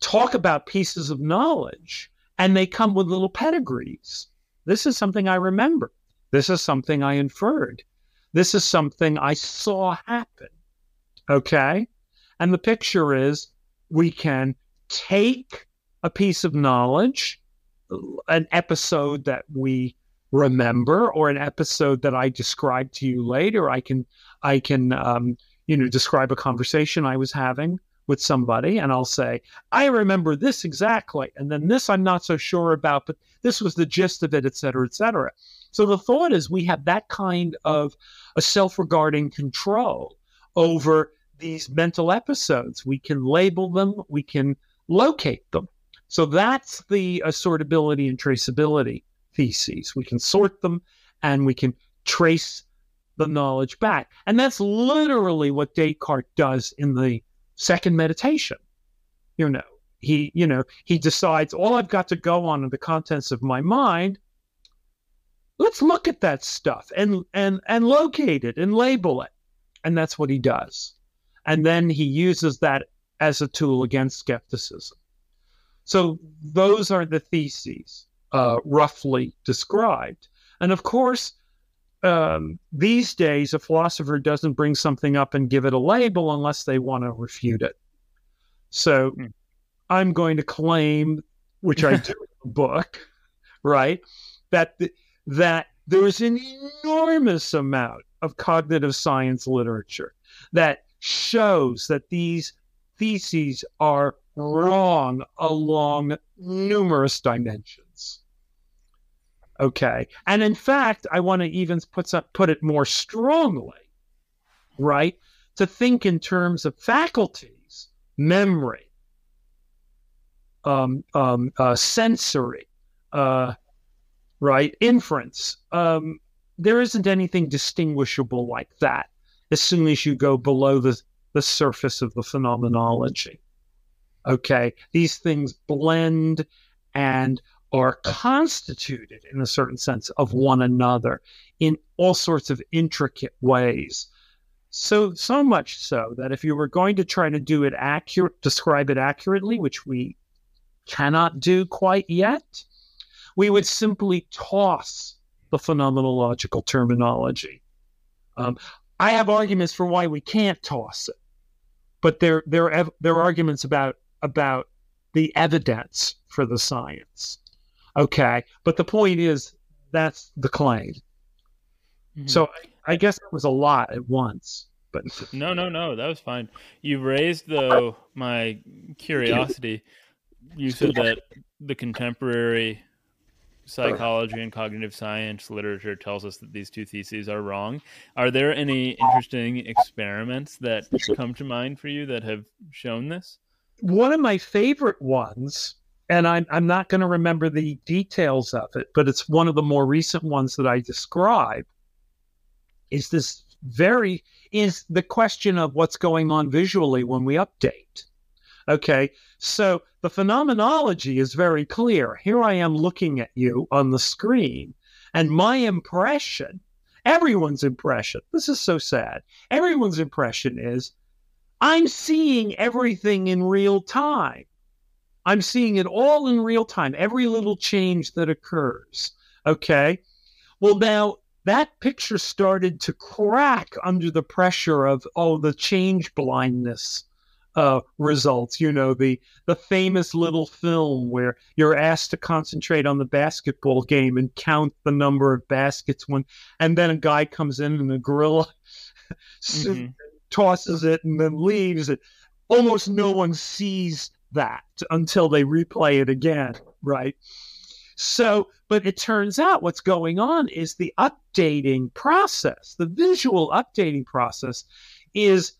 talk about pieces of knowledge, and they come with little pedigrees. This is something I remember. This is something I inferred. This is something I saw happen. Okay? And the picture is we can take a piece of knowledge, an episode that we remember, or an episode that I describe to you later. I can, I can, um, you know, describe a conversation I was having with somebody, and I'll say, I remember this exactly, and then this I'm not so sure about, but this was the gist of it, et cetera, et cetera. So the thought is we have that kind of a self-regarding control over these mental episodes. We can label them, we can locate them. So that's the assortability and traceability theses. We can sort them and we can trace the knowledge back. And that's literally what Descartes does in the second meditation. You know, he, you know, he decides all I've got to go on are the contents of my mind. Let's look at that stuff and and and locate it and label it. And that's what he does. And then he uses that as a tool against skepticism. So those are the theses uh, roughly described. And of course, um, these days, a philosopher doesn't bring something up and give it a label unless they want to refute it. So hmm. I'm going to claim, which I do in the book, right, that the, that there's an enormous amount of cognitive science literature that shows that these theses are wrong along numerous dimensions. Okay. And in fact, I want to even put, put it more strongly, right? To think in terms of faculties, memory, um, um, uh, sensory, uh, right? Inference. Um, there isn't anything distinguishable like that as soon as you go below the, the surface of the phenomenology. Okay. These things blend and are constituted in a certain sense of one another in all sorts of intricate ways. So, so much so that if you were going to try to do it accurate, describe it accurately, which we cannot do quite yet, we would simply toss the phenomenological terminology. Um, I have arguments for why we can't toss it, but there there there are arguments about about the evidence for the science. Okay, but the point is that's the claim. Mm-hmm. So I, I guess it was a lot at once. But no, no, no, that was fine. You raised though my curiosity. You said that the contemporary psychology and cognitive science literature tells us that these two theses are wrong. Are there any interesting experiments that come to mind for you that have shown this? One of my favorite ones, and I'm, I'm not going to remember the details of it, but it's one of the more recent ones that I describe, is this very, is the question of what's going on visually when we update. Okay. So the phenomenology is very clear. Here I am looking at you on the screen, and my impression, everyone's impression, this is so sad. Everyone's impression is I'm seeing everything in real time. I'm seeing it all in real time, every little change that occurs. Okay. Well, now that picture started to crack under the pressure of, oh, the change blindness uh, results. You know, the the famous little film where you're asked to concentrate on the basketball game and count the number of baskets when, and then a guy comes in in a gorilla mm-hmm. Tosses it and then leaves it. Almost no one sees that until they replay it again, right? So, but it turns out what's going on is the updating process, the visual updating process is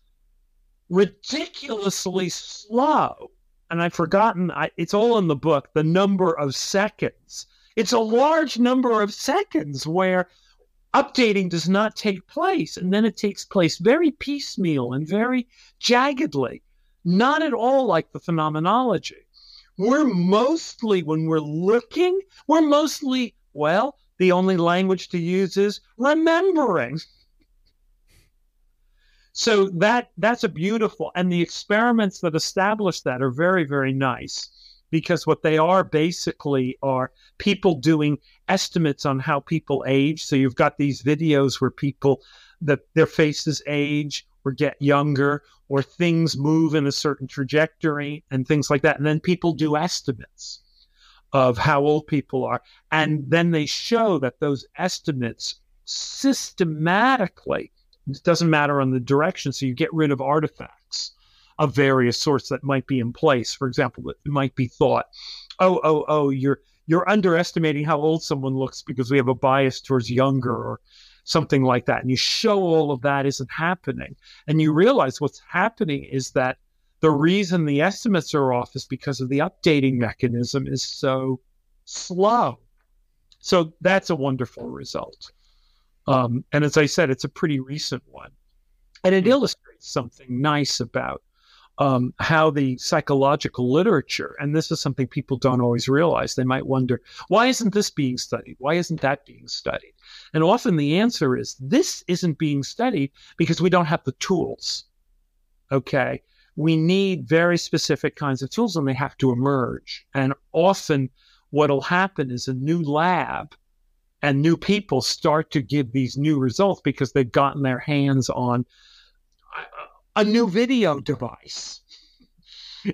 ridiculously slow. And I've forgotten, I, it's all in the book, the number of seconds. It's a large number of seconds where updating does not take place. And then it takes place very piecemeal and very jaggedly, not at all like the phenomenology. We're mostly, when we're looking, we're mostly, well, the only language to use is remembering. So that that's a beautiful and the experiments that establish that are very very nice because what they are basically are people doing estimates on how people age. So you've got these videos where people that their faces age or get younger or things move in a certain trajectory and things like that. And then people do estimates of how old people are. And then they show that those estimates systematically it doesn't matter on the direction. So you get rid of artifacts of various sorts that might be in place. For example, it might be thought, oh, oh, oh, you're you're underestimating how old someone looks because we have a bias towards younger or something like that. And you show all of that isn't happening. And you realize what's happening is that the reason the estimates are off is because of the updating mechanism is so slow. So that's a wonderful result. Um, and as I said, it's a pretty recent one. And it hmm. illustrates something nice about um, how the psychological literature, and this is something people don't always realize, they might wonder, why isn't this being studied? Why isn't that being studied? And often the answer is this isn't being studied because we don't have the tools. Okay. We need very specific kinds of tools and they have to emerge. And often what'll happen is a new lab and new people start to give these new results because they've gotten their hands on a new video device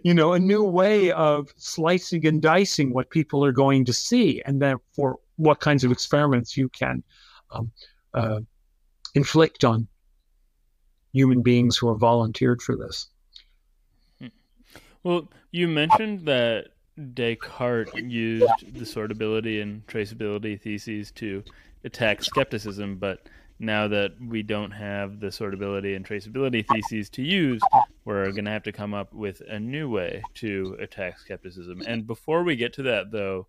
you know a new way of slicing and dicing what people are going to see and therefore what kinds of experiments you can um, uh, inflict on human beings who have volunteered for this. Well, you mentioned that Descartes used the sortability and traceability theses to attack skepticism, but now that we don't have the sortability and traceability theses to use, we're going to have to come up with a new way to attack skepticism. And before we get to that, though,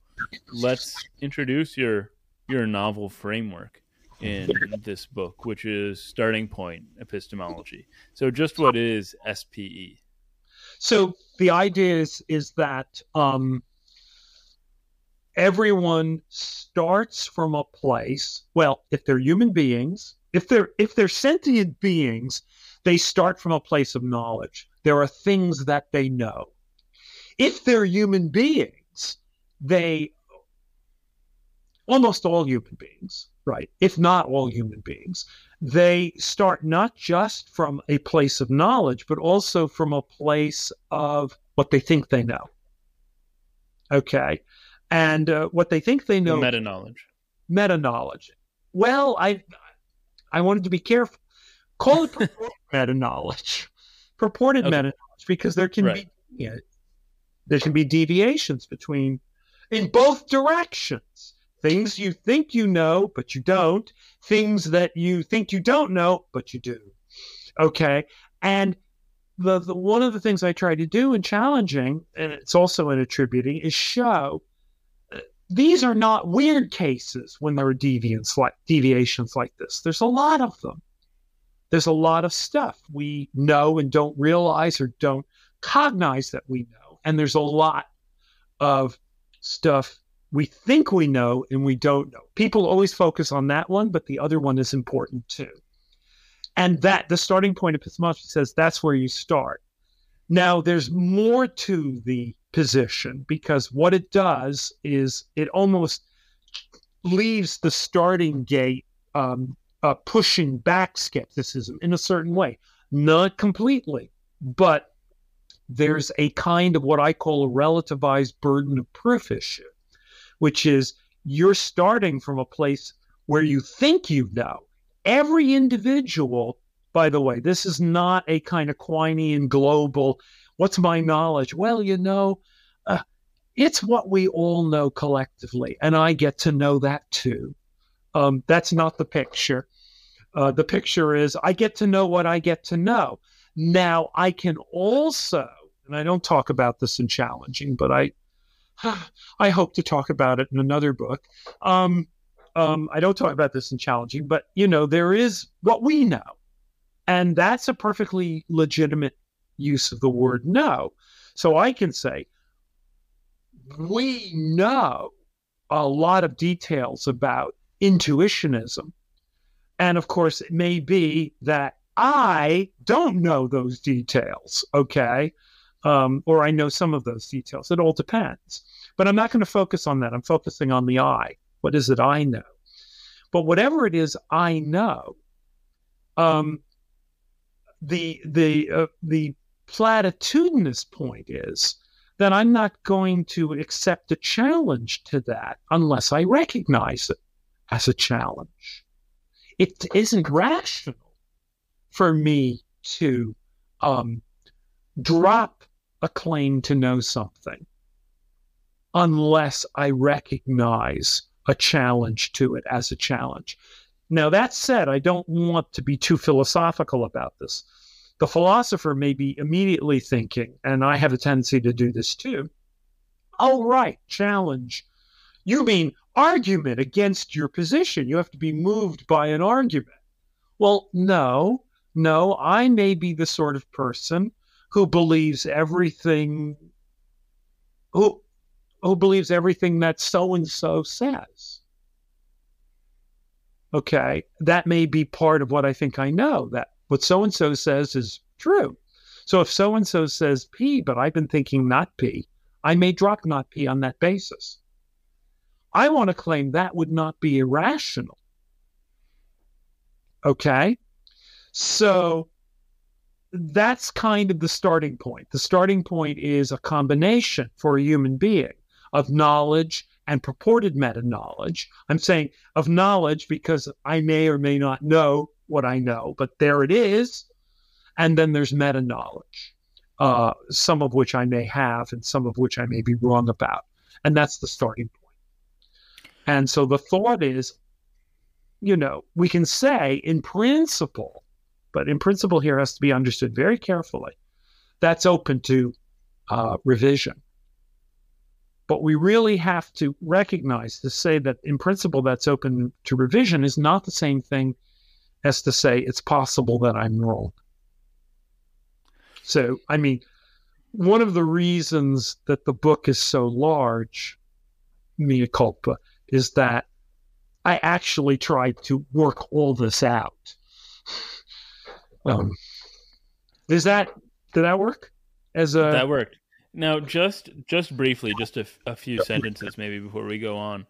let's introduce your your novel framework in this book, which is starting point epistemology. So, just what is SPE? So, the idea is is that um, everyone starts from a place. Well, if they're human beings, if they're if they're sentient beings, they start from a place of knowledge. There are things that they know. If they're human beings, they almost all human beings, right? If not all human beings, they start not just from a place of knowledge, but also from a place of what they think they know. Okay. And uh, what they think they know. Meta knowledge. Meta knowledge. Well, I, I wanted to be careful. Call it meta knowledge, purported okay. meta knowledge, because there can right. be you know, there can be deviations between in both directions things you think you know, but you don't, things that you think you don't know, but you do. Okay. And the, the one of the things I try to do in challenging, and it's also in attributing, is show these are not weird cases when there are deviants like deviations like this. There's a lot of them. There's a lot of stuff we know and don't realize or don't cognize that we know. And there's a lot of stuff we think we know and we don't know. People always focus on that one, but the other one is important too. And that the starting point of epistemology says that's where you start. Now, there's more to the position because what it does is it almost leaves the starting gate um, uh, pushing back skepticism in a certain way. Not completely, but there's a kind of what I call a relativized burden of proof issue which is you're starting from a place where you think you know. Every individual, by the way, this is not a kind of Quinean global, what's my knowledge? Well, you know, uh, it's what we all know collectively, and I get to know that too. Um, that's not the picture. Uh, the picture is I get to know what I get to know. Now, I can also, and I don't talk about this in challenging, but I I hope to talk about it in another book. Um, um, I don't talk about this in challenging, but you know, there is what we know. And that's a perfectly legitimate use of the word know. So I can say, we know a lot of details about intuitionism. And of course, it may be that I don't know those details, okay? Um, or I know some of those details. It all depends. But I'm not going to focus on that. I'm focusing on the I. What is it I know? But whatever it is I know, um, the the uh, the platitudinous point is that I'm not going to accept a challenge to that unless I recognize it as a challenge. It isn't rational for me to um, drop a claim to know something unless I recognize a challenge to it as a challenge. Now, that said, I don't want to be too philosophical about this. The philosopher may be immediately thinking, and I have a tendency to do this too. Oh, right, challenge. You mean argument against your position. You have to be moved by an argument. Well, no, no, I may be the sort of person who believes everything who who believes everything that so and so says. Okay, that may be part of what I think I know that what so and so says is true. So if so and so says P, but I've been thinking not P, I may drop not P on that basis. I want to claim that would not be irrational. Okay. So that's kind of the starting point. The starting point is a combination for a human being of knowledge and purported meta knowledge. I'm saying of knowledge because I may or may not know what I know, but there it is. And then there's meta knowledge, uh, some of which I may have and some of which I may be wrong about. And that's the starting point. And so the thought is, you know, we can say in principle, but in principle here has to be understood very carefully, that's open to uh, revision. But we really have to recognize to say that in principle that's open to revision is not the same thing as to say it's possible that I'm wrong. So, I mean, one of the reasons that the book is so large, mea culpa, is that I actually tried to work all this out. Um, is that did that work? As a that worked. Now, just just briefly, just a, a few sentences maybe before we go on.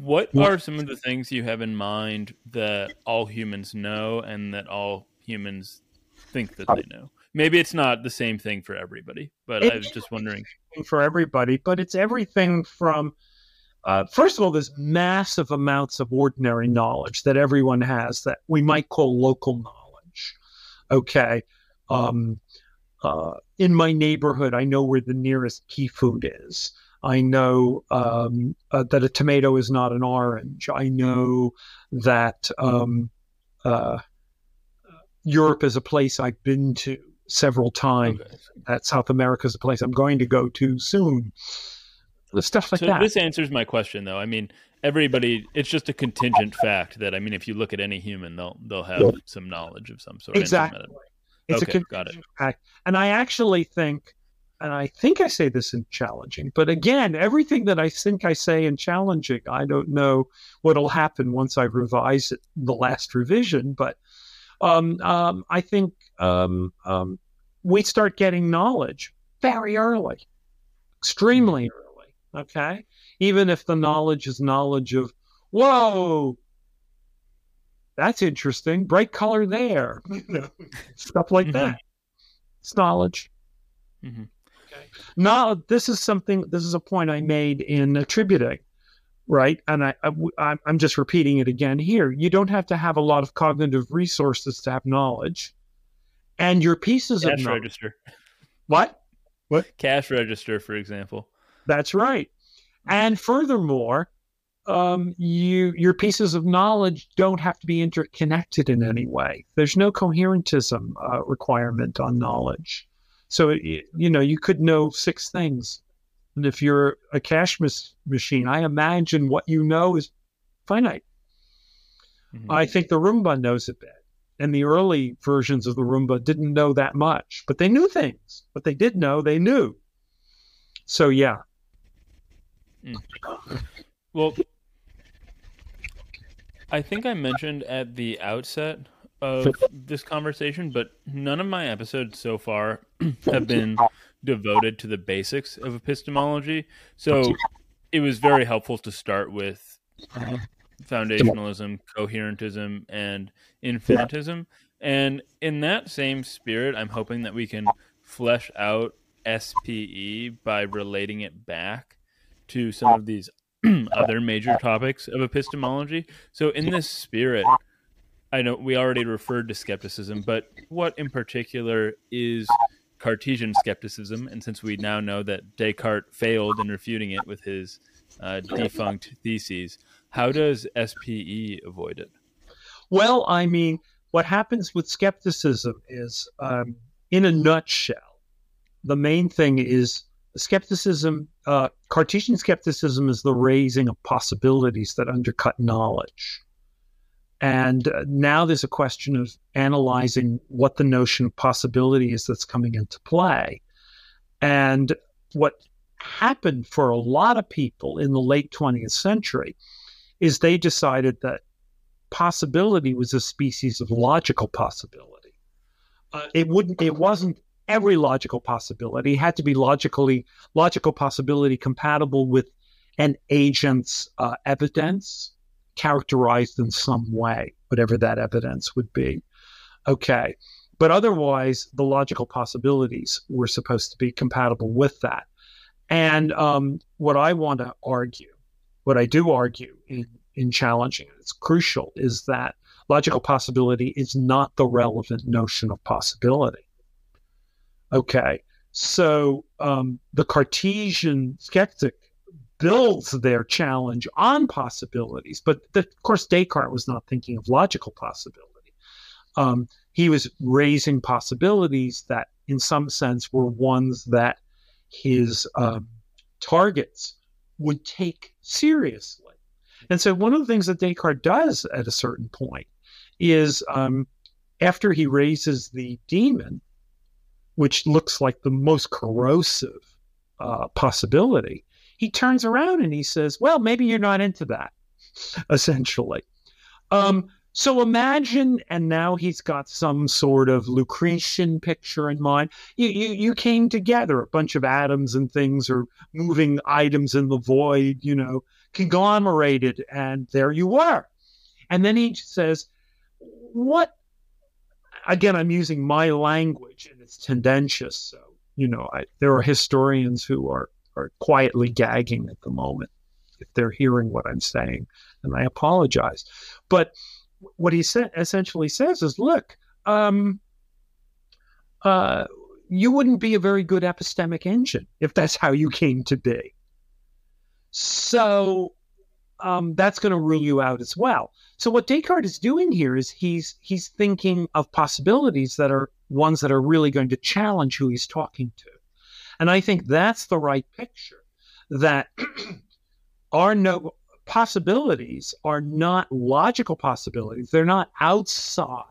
What are some of the things you have in mind that all humans know and that all humans think that they know? Maybe it's not the same thing for everybody, but I was just wondering. For everybody, but it's everything from uh, first of all, there's massive amounts of ordinary knowledge that everyone has that we might call local knowledge. Okay. Um, uh, in my neighborhood, I know where the nearest Key Food is. I know um, uh, that a tomato is not an orange. I know that um, uh, Europe is a place I've been to several times. Okay. That South America is a place I'm going to go to soon stuff like so that. This answers my question, though. I mean, everybody, it's just a contingent fact that I mean, if you look at any human, they'll they'll have yep. some knowledge of some sort. Exactly. It's okay, a contingent fact, and I actually think, and I think I say this in challenging, but again, everything that I think I say in challenging, I don't know what'll happen once I revise it, the last revision, but um, um, I think um, um we start getting knowledge very early, extremely early Okay. Even if the knowledge is knowledge of, whoa, that's interesting. Bright color there. stuff like mm-hmm. that. It's knowledge. Mm-hmm. Okay. Now, this is something, this is a point I made in attributing, right? And I, I, I'm just repeating it again here. You don't have to have a lot of cognitive resources to have knowledge. And your pieces Cash of knowledge. register. What? What? Cash register, for example. That's right. And furthermore, um, you your pieces of knowledge don't have to be interconnected in any way. There's no coherentism uh, requirement on knowledge. So you know you could know six things, and if you're a cash mas- machine, I imagine what you know is finite. Mm-hmm. I think the Roomba knows a bit, and the early versions of the Roomba didn't know that much, but they knew things. But they did know, they knew. So yeah, Mm. Well, I think I mentioned at the outset of this conversation, but none of my episodes so far have been devoted to the basics of epistemology. So it was very helpful to start with uh, foundationalism, coherentism, and infinitism. And in that same spirit, I'm hoping that we can flesh out SPE by relating it back to some of these other major topics of epistemology. So, in this spirit, I know we already referred to skepticism, but what in particular is Cartesian skepticism? And since we now know that Descartes failed in refuting it with his uh, defunct theses, how does SPE avoid it? Well, I mean, what happens with skepticism is, um, in a nutshell, the main thing is skepticism, uh, Cartesian skepticism is the raising of possibilities that undercut knowledge. And uh, now there's a question of analyzing what the notion of possibility is that's coming into play. And what happened for a lot of people in the late 20th century is they decided that possibility was a species of logical possibility. Uh, it wouldn't. It wasn't every logical possibility. It had to be logically logical possibility compatible with an agent's uh, evidence characterized in some way, whatever that evidence would be. Okay. But otherwise, the logical possibilities were supposed to be compatible with that. And um, what I want to argue, what I do argue in, in challenging it, it's crucial, is that logical possibility is not the relevant notion of possibility. Okay. So um, the Cartesian skeptic builds their challenge on possibilities. But the, of course, Descartes was not thinking of logical possibility. Um, he was raising possibilities that, in some sense, were ones that his um, targets would take seriously. And so, one of the things that Descartes does at a certain point is um, after he raises the demon, which looks like the most corrosive uh, possibility, he turns around and he says, Well, maybe you're not into that, essentially. Um, so imagine, and now he's got some sort of Lucretian picture in mind. You, you, you came together, a bunch of atoms and things or moving items in the void, you know, conglomerated, and there you were. And then he says, What? Again, I'm using my language and it's tendentious. So, you know, I, there are historians who are are quietly gagging at the moment if they're hearing what I'm saying, and I apologize. But what he sa- essentially says is, look, um, uh, you wouldn't be a very good epistemic engine if that's how you came to be. So um, that's going to rule you out as well. So what Descartes is doing here is he's he's thinking of possibilities that are ones that are really going to challenge who he's talking to. And I think that's the right picture that our no possibilities are not logical possibilities. They're not outside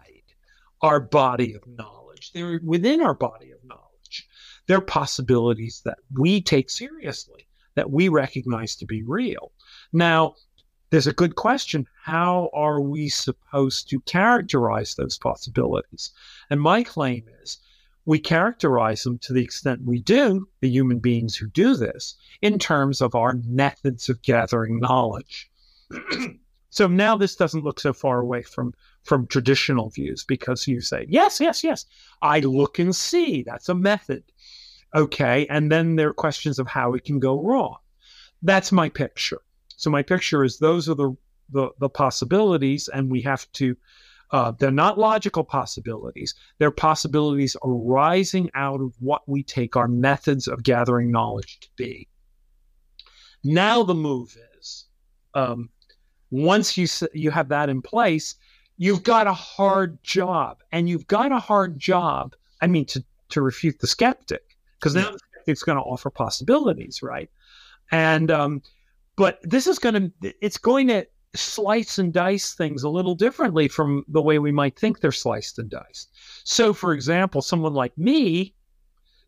our body of knowledge. They're within our body of knowledge. They're possibilities that we take seriously, that we recognize to be real. Now, there's a good question. How are we supposed to characterize those possibilities? And my claim is we characterize them to the extent we do, the human beings who do this, in terms of our methods of gathering knowledge. so now this doesn't look so far away from from traditional views because you say, yes, yes, yes, I look and see. That's a method. Okay. And then there are questions of how it can go wrong. That's my picture. So my picture is those are the the, the possibilities, and we have to uh, they're not logical possibilities. They're possibilities arising out of what we take our methods of gathering knowledge to be. Now the move is, um, once you you have that in place, you've got a hard job, and you've got a hard job. I mean, to to refute the skeptic, because now the skeptic's going to offer possibilities, right? And um, but this is going to it's going to slice and dice things a little differently from the way we might think they're sliced and diced. So, for example, someone like me,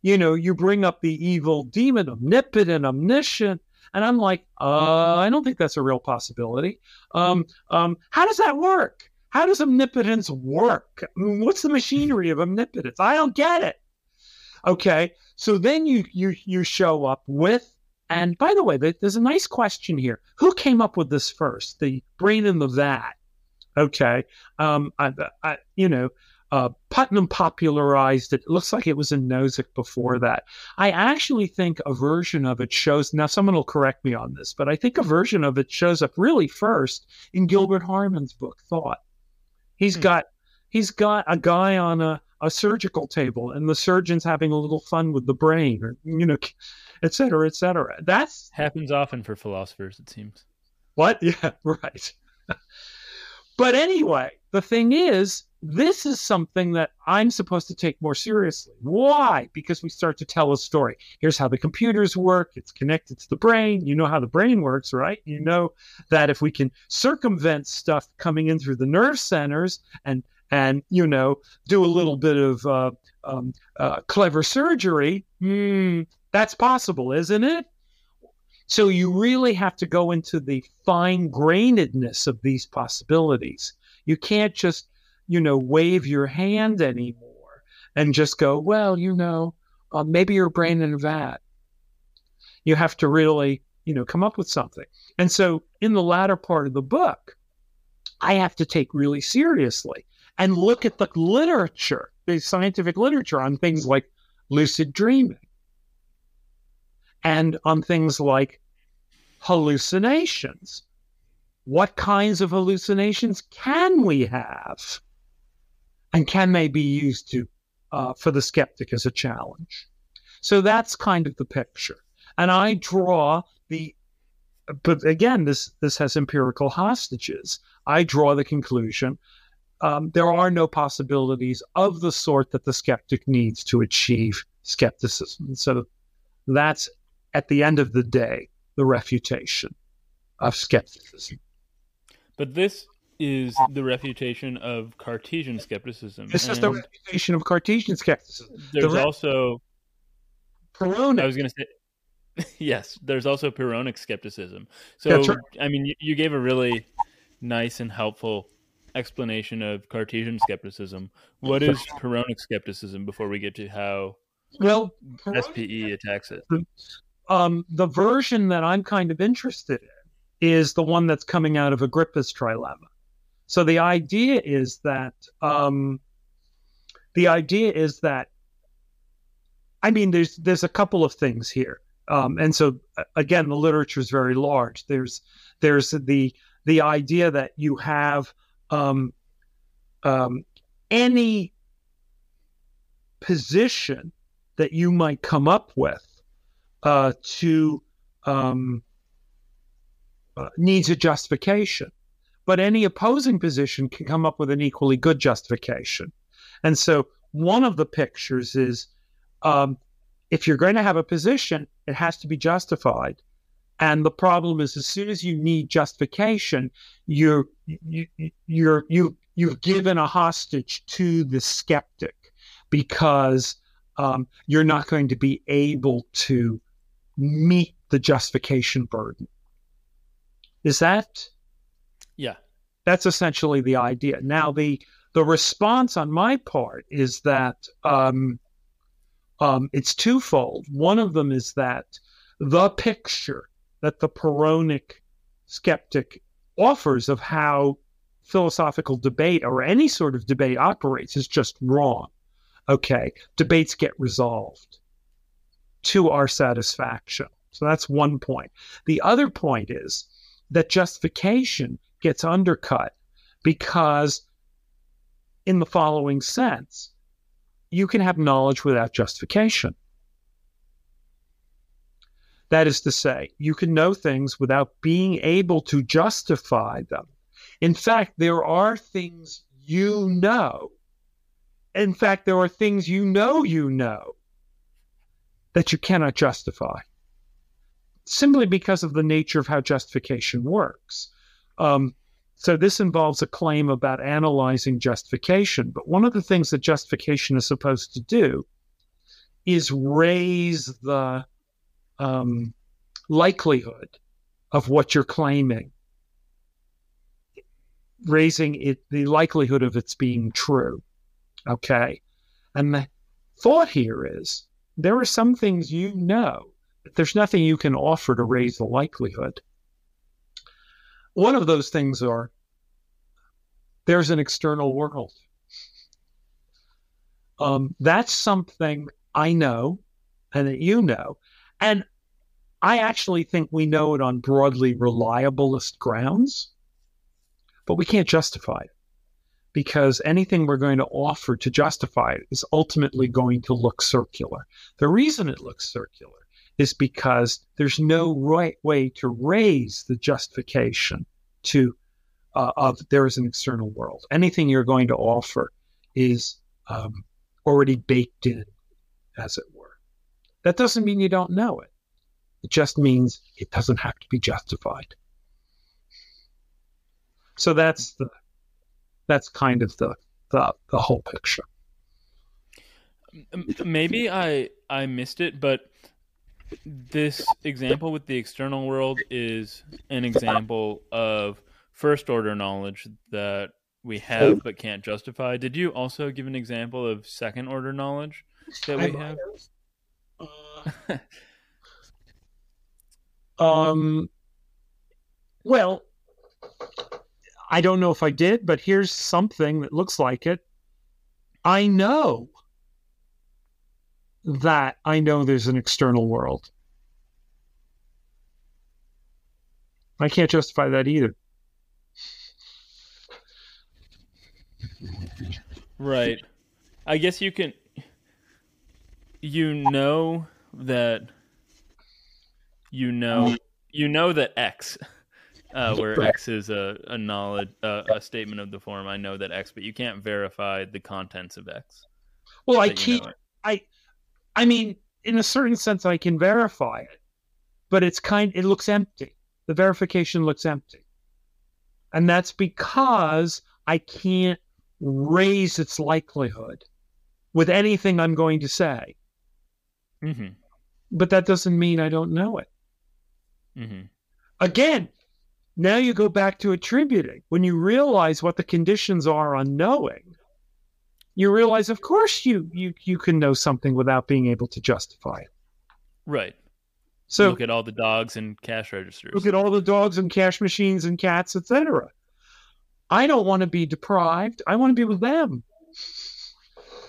you know, you bring up the evil demon, omnipotent, omniscient, and I'm like, uh, I don't think that's a real possibility. Um, um, how does that work? How does omnipotence work? what's the machinery of omnipotence? I don't get it. Okay, so then you you you show up with and by the way, there's a nice question here. Who came up with this first? The brain in the vat. Okay. Um, I, I, you know, uh, Putnam popularized it. It looks like it was in Nozick before that. I actually think a version of it shows. Now, someone will correct me on this, but I think a version of it shows up really first in Gilbert Harman's book, Thought. He's hmm. got he's got a guy on a, a surgical table, and the surgeon's having a little fun with the brain, or you know, et cetera, et cetera. That's happens often for philosophers, it seems. What? Yeah, right. but anyway, the thing is, this is something that I'm supposed to take more seriously. Why? Because we start to tell a story. Here's how the computers work. It's connected to the brain. You know how the brain works, right? You know that if we can circumvent stuff coming in through the nerve centers and and you know do a little bit of uh, um, uh, clever surgery, hmm, that's possible, isn't it? So you really have to go into the fine grainedness of these possibilities. You can't just you know, wave your hand anymore and just go, well, you know, uh, maybe your brain in a vat. You have to really, you know, come up with something. And so in the latter part of the book, I have to take really seriously and look at the literature, the scientific literature on things like lucid dreaming and on things like hallucinations. What kinds of hallucinations can we have? and can they be used to uh, for the skeptic as a challenge? So that's kind of the picture, and I draw the. But again, this this has empirical hostages. I draw the conclusion um, there are no possibilities of the sort that the skeptic needs to achieve skepticism. So that's at the end of the day the refutation of skepticism. But this is the refutation of Cartesian skepticism. This is the refutation of Cartesian skepticism. There's the re- also Pyrrhonic. I was going to say yes. There's also Pyrrhonic skepticism. So right. I mean, you, you gave a really nice and helpful explanation of Cartesian skepticism. What is Pyrrhonic skepticism before we get to how well SPE attacks it? Um, the version that I'm kind of interested in is the one that's coming out of Agrippa's trilemma. So the idea is that um, the idea is that I mean there's there's a couple of things here, um, and so again the literature is very large. There's there's the the idea that you have um, um, any position that you might come up with uh, to um, uh, needs a justification but any opposing position can come up with an equally good justification. And so one of the pictures is um, if you're going to have a position, it has to be justified. And the problem is, as soon as you need justification, you're you, you're you you've given a hostage to the skeptic because um, you're not going to be able to meet the justification burden. Is that yeah. That's essentially the idea. Now, the the response on my part is that um, um, it's twofold. One of them is that the picture that the Pyrrhonic skeptic offers of how philosophical debate or any sort of debate operates is just wrong. Okay, debates get resolved to our satisfaction. So that's one point. The other point is that justification gets undercut because, in the following sense, you can have knowledge without justification. That is to say, you can know things without being able to justify them. In fact, there are things you know. In fact, there are things you know you know that you cannot justify simply because of the nature of how justification works. Um, so this involves a claim about analyzing justification. But one of the things that justification is supposed to do is raise the um, likelihood of what you're claiming, raising it the likelihood of its being true. Okay, and the thought here is there are some things you know, there's nothing you can offer to raise the likelihood. One of those things are there's an external world. Um, that's something I know and that you know. And I actually think we know it on broadly reliabilist grounds, but we can't justify it because anything we're going to offer to justify it is ultimately going to look circular. The reason it looks circular is because there's no right way to raise the justification to uh, of there is an external world. Anything you're going to offer is um, already baked in, as it were. That doesn't mean you don't know it. It just means it doesn't have to be justified. So that's the that's kind of the the, the whole picture. Maybe I I missed it, but this example with the external world is an example of first order knowledge that we have but can't justify. Did you also give an example of second order knowledge that we have? Uh, um, well, I don't know if I did, but here's something that looks like it. I know that I know there's an external world. I can't justify that either. Right. I guess you can you know that you know you know that X uh, where X is a, a knowledge uh, a statement of the form I know that X but you can't verify the contents of X. Well, I keep I I mean in a certain sense I can verify it, but it's kind it looks empty. The verification looks empty. And that's because I can't raise its likelihood with anything I'm going to say. Mm-hmm. But that doesn't mean I don't know it. Mm-hmm. Again, now you go back to attributing. When you realize what the conditions are on knowing, you realize, of course, you you you can know something without being able to justify it. Right. So look at all the dogs and cash registers. Look at all the dogs and cash machines and cats, etc. I don't want to be deprived. I want to be with them.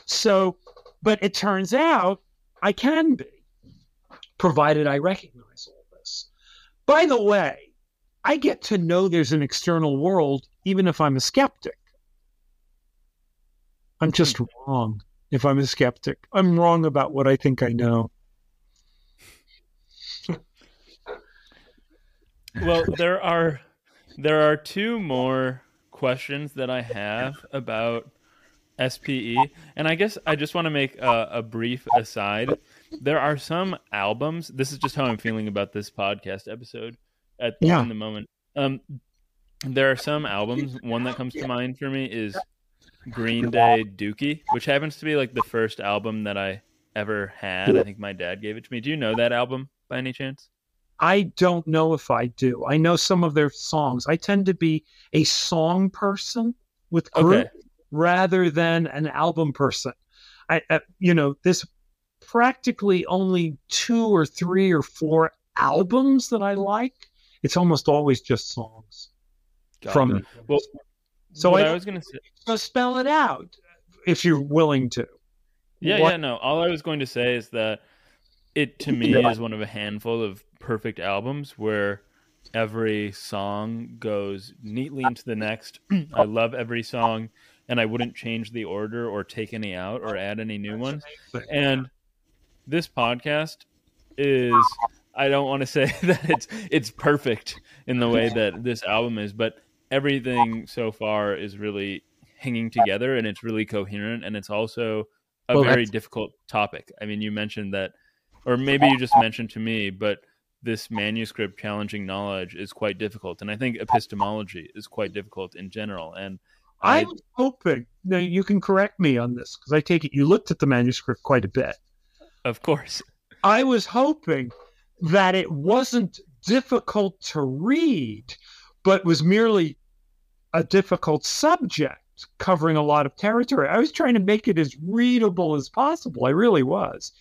So, but it turns out I can be, provided I recognize all this. By the way, I get to know there's an external world even if I'm a skeptic. I'm just hmm. wrong if I'm a skeptic. I'm wrong about what I think I know. well, there are there are two more questions that I have about SPE, and I guess I just want to make a, a, brief aside. There are some albums. This is just how I'm feeling about this podcast episode at yeah. in the moment. Um, there are some albums. One that comes to mind for me is Green Day Dookie, which happens to be like the first album that I ever had. I think my dad gave it to me. Do you know that album by any chance? I don't know if I do. I know some of their songs. I tend to be a song person with group okay. rather than an album person. I, I, you know, there's practically only two or three or four albums that I like. It's almost always just songs Got from. It. Well, so I, I, was going to say, so spell it out if you're willing to. Yeah, what? yeah, no. All I was going to say is that it to me is one of a handful of perfect albums where every song goes neatly into the next. I love every song and I wouldn't change the order or take any out or add any new ones. And this podcast is I don't want to say that it's it's perfect in the way that this album is, but everything so far is really hanging together and it's really coherent and it's also a well, very difficult topic. I mean, you mentioned that or maybe you just mentioned to me, but this manuscript challenging knowledge is quite difficult, and I think epistemology is quite difficult in general. And I, I'm hoping now you can correct me on this because I take it you looked at the manuscript quite a bit. Of course, I was hoping that it wasn't difficult to read, but was merely a difficult subject covering a lot of territory. I was trying to make it as readable as possible. I really was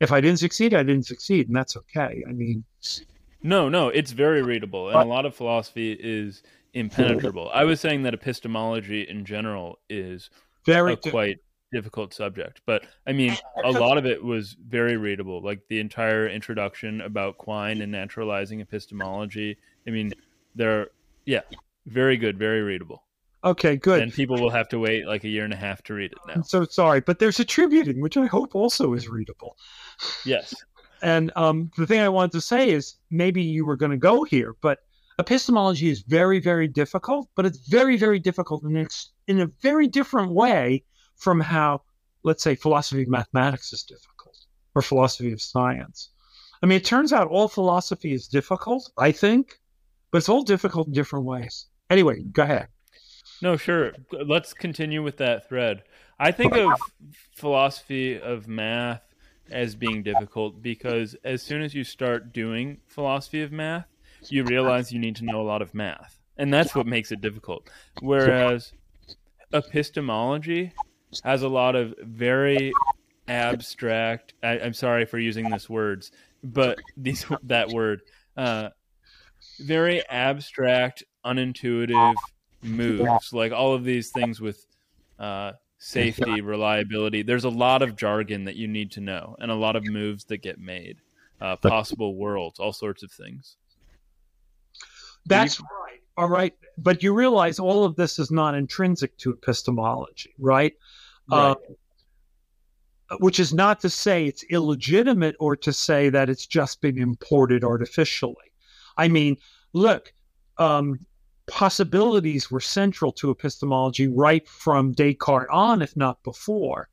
if I didn't succeed, I didn't succeed, and that's okay. I mean, no, no, it's very readable, and a lot of philosophy is impenetrable. I was saying that epistemology in general is very quite difficult subject, but I mean, a lot of it was very readable. Like the entire introduction about Quine and naturalizing epistemology. I mean, they're yeah, very good, very readable. Okay, good. And people will have to wait like a year and a half to read it now. I'm so sorry, but there's attributing, which I hope also is readable. Yes. And um, the thing I wanted to say is maybe you were going to go here, but epistemology is very, very difficult, but it's very, very difficult and it's in a very different way from how, let's say, philosophy of mathematics is difficult or philosophy of science. I mean, it turns out all philosophy is difficult, I think, but it's all difficult in different ways. Anyway, go ahead. No, sure. Let's continue with that thread. I think of philosophy of math as being difficult because as soon as you start doing philosophy of math, you realize you need to know a lot of math. And that's what makes it difficult. Whereas epistemology has a lot of very abstract I, am sorry for using this words, but these that word uh, very abstract, unintuitive moves, like all of these things with uh, safety, reliability. There's a lot of jargon that you need to know, and a lot of moves that get made, uh, possible worlds, all sorts of things. That's you... right. All right, but you realize all of this is not intrinsic to epistemology, right? Right. Uh, which is not to say it's illegitimate or to say that it's just been imported artificially. I mean, look, um, possibilities were central to epistemology right from Descartes on, if not before.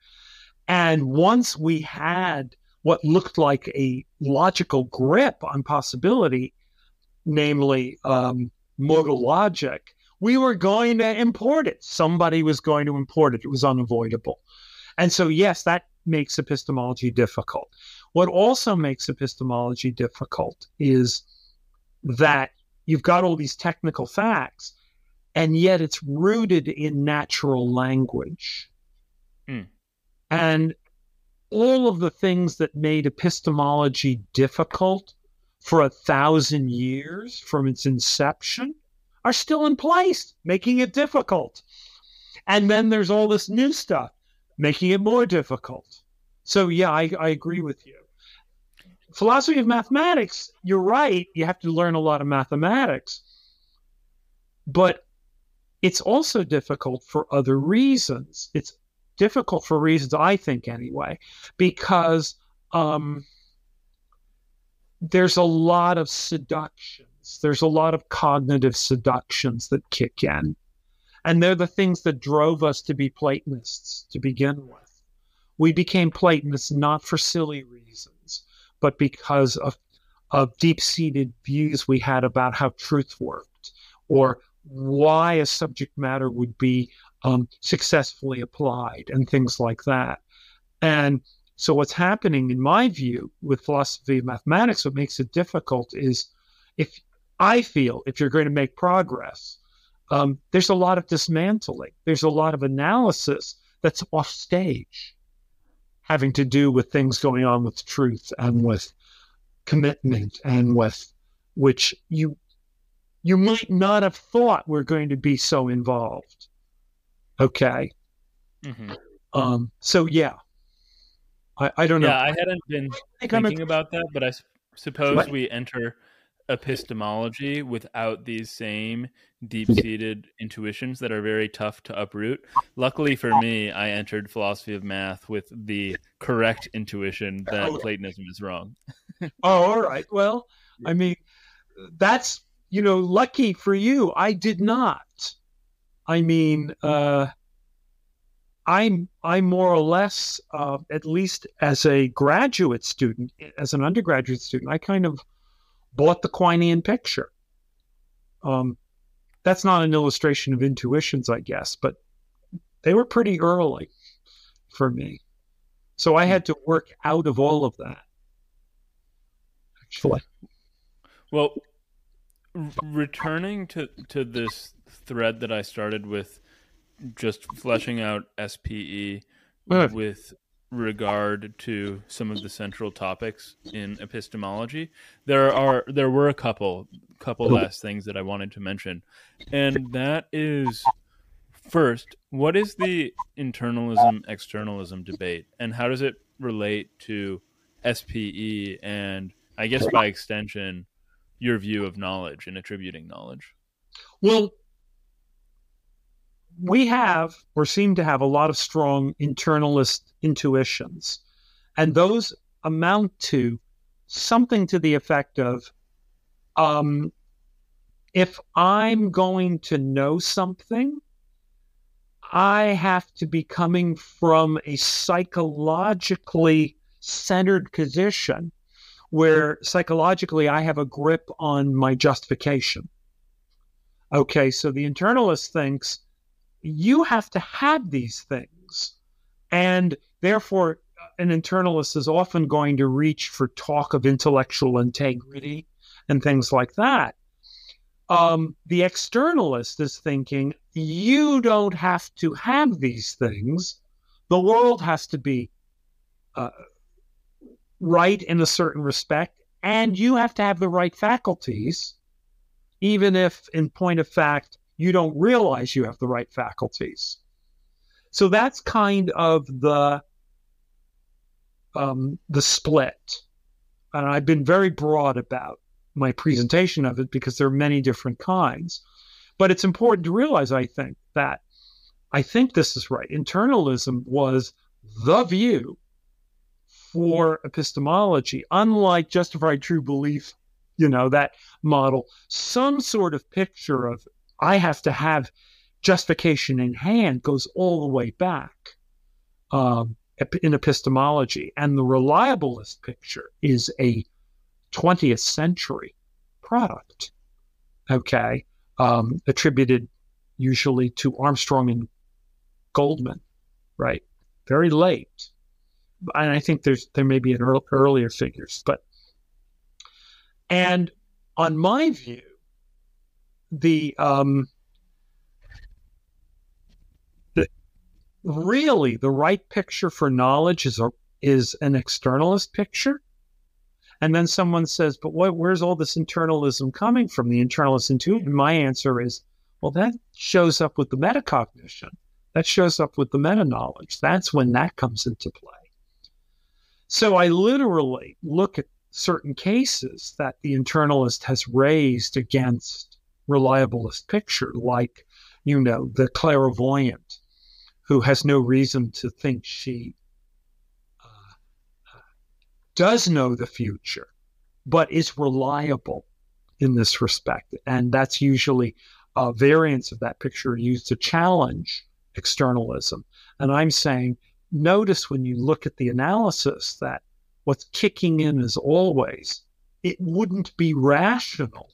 And once we had what looked like a logical grip on possibility, namely um, modal logic, we were going to import it. Somebody was going to import it. It was unavoidable. And so, yes, that makes epistemology difficult. What also makes epistemology difficult is that you've got all these technical facts, and yet it's rooted in natural language. Mm. And all of the things that made epistemology difficult for a thousand years from its inception are still in place, making it difficult. And then there's all this new stuff, making it more difficult. So, yeah, I, I agree with you philosophy of mathematics, you're right. You have to learn a lot of mathematics. But it's also difficult for other reasons. It's difficult for reasons, I think, anyway, because um, there's a lot of seductions. There's a lot of cognitive seductions that kick in. And they're the things that drove us to be Platonists to begin with. We became Platonists not for silly reasons but because of, of deep seated views we had about how truth worked or why a subject matter would be um, successfully applied and things like that. And so, what's happening, in my view, with philosophy of mathematics, what makes it difficult is if I feel if you're going to make progress, um, there's a lot of dismantling, there's a lot of analysis that's off stage having to do with things going on with truth and with commitment and with which you you might not have thought were going to be so involved. Okay. Mm-hmm. Um, so yeah, I, I don't know. Yeah, I hadn't been I thinking a... about that, but I suppose what? we enter epistemology without these same deep seated intuitions that are very tough to uproot. Luckily for me, I entered philosophy of math with the correct intuition that oh. Platonism is wrong. oh, all right. Well, I mean, that's, you know, lucky for you. I did not. I mean, uh, I'm I'm more or less, uh, at least as a graduate student, as an undergraduate student, I kind of bought the Quinean picture. Um, that's not an illustration of intuitions, I guess, but they were pretty early for me. So I had to work out of all of that. Actually. Well, returning to to this thread that I started with just fleshing out SPE with regard to some of the central topics in epistemology. There are there were a couple couple last things that I wanted to mention. And that is first, what is the internalism externalism debate and how does it relate to SPE and I guess by extension your view of knowledge and attributing knowledge? Well, we have or seem to have a lot of strong internalist intuitions. And those amount to something to the effect of um, if I'm going to know something, I have to be coming from a psychologically centered position where psychologically I have a grip on my justification. Okay, so the internalist thinks you have to have these things. And therefore, an internalist is often going to reach for talk of intellectual integrity and things like that. Um, the externalist is thinking you don't have to have these things. The world has to be uh, right in a certain respect, and you have to have the right faculties, even if, in point of fact, you don't realize you have the right faculties. So that's kind of the um, the split, and I've been very broad about my presentation of it because there are many different kinds. But it's important to realize, I think, that I think this is right. Internalism was the view for epistemology, unlike justified true belief, you know, that model, some sort of picture of I have to have justification in hand goes all the way back um, in epistemology. And the reliabilist picture is a 20th century product, okay, um, attributed usually to Armstrong and Goldman, right? Very late and I think there's there may be an early, earlier figures, but and on my view, the um, the really the right picture for knowledge is a is an externalist picture. And then someone says, but what, where's all this internalism coming from? The internalist intuition. My answer is, well, that shows up with the metacognition. That shows up with the meta knowledge. That's when that comes into play. So I literally look at certain cases that the internalist has raised against reliabilist picture, like, you know, the clairvoyant who has no reason to think she uh, does know the future, but is reliable in this respect. And that's usually a variants of that picture used to challenge externalism. And I'm saying notice when you look at the analysis that what's kicking in is always it wouldn't be rational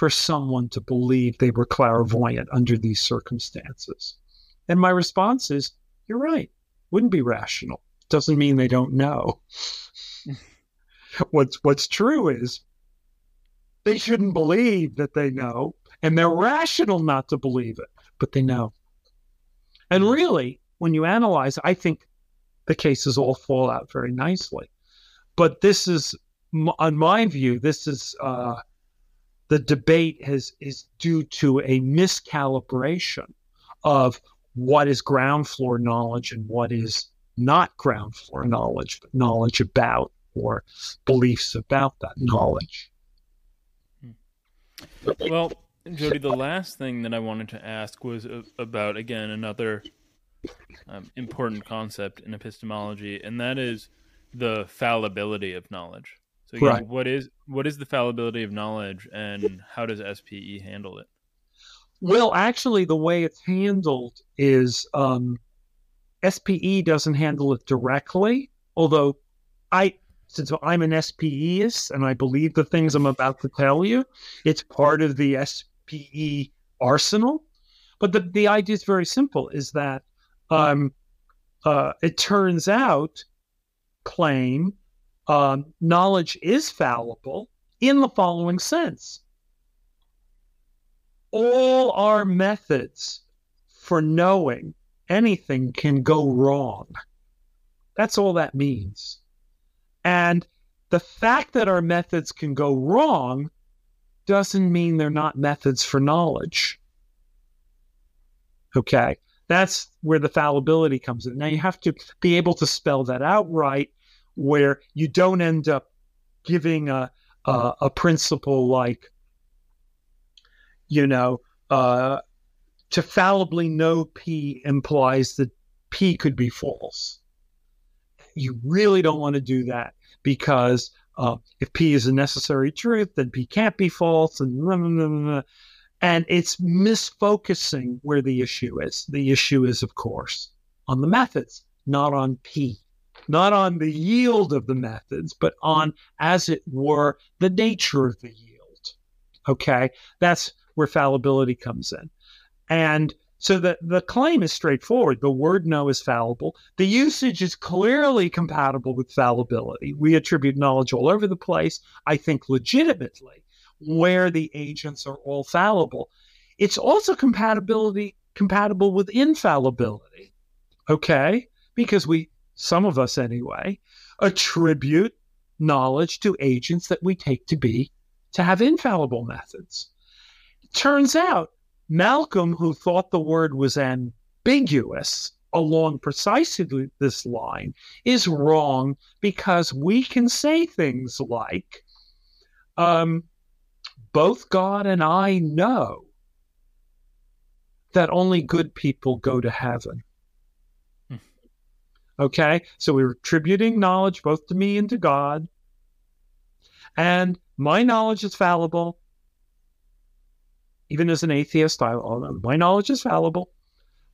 for someone to believe they were clairvoyant under these circumstances. And my response is, you're right. Wouldn't be rational. Doesn't mean they don't know. what's what's true is they shouldn't believe that they know, and they're rational not to believe it, but they know. And really, when you analyze, I think the cases all fall out very nicely. But this is, on my view, this is uh, the debate has is due to a miscalibration of what is ground floor knowledge and what is not ground floor knowledge, but knowledge about or beliefs about that knowledge. Well, Jody, the last thing that I wanted to ask was about again another um, important concept in epistemology, and that is the fallibility of knowledge. So, again, right. what is what is the fallibility of knowledge, and how does SPE handle it? Well, actually, the way it's handled is um, SPE doesn't handle it directly, although I since I'm an SPEist and I believe the things I'm about to tell you, it's part of the SPE arsenal. But the, the idea is very simple is that um, uh, it turns out, claim um, knowledge is fallible in the following sense all our methods for knowing anything can go wrong. That's all that means. And the fact that our methods can go wrong doesn't mean they're not methods for knowledge. Okay. That's where the fallibility comes in. Now you have to be able to spell that out right, where you don't end up giving a a, a principle like, you know, uh, to fallibly know P implies that P could be false. You really don't want to do that because uh, if P is a necessary truth, then P can't be false, and blah, blah, blah, and it's misfocusing where the issue is. The issue is, of course, on the methods, not on P, not on the yield of the methods, but on, as it were, the nature of the yield. Okay, that's where fallibility comes in, and so the, the claim is straightforward. The word know is fallible. The usage is clearly compatible with fallibility. We attribute knowledge all over the place, I think legitimately, where the agents are all fallible. It's also compatibility compatible with infallibility. Okay? Because we, some of us anyway, attribute knowledge to agents that we take to be to have infallible methods. Turns out Malcolm, who thought the word was ambiguous along precisely this line, is wrong because we can say things like, um, both God and I know that only good people go to heaven. Okay, so we're attributing knowledge both to me and to God. And my knowledge is fallible, even as an atheist, I, my knowledge is fallible,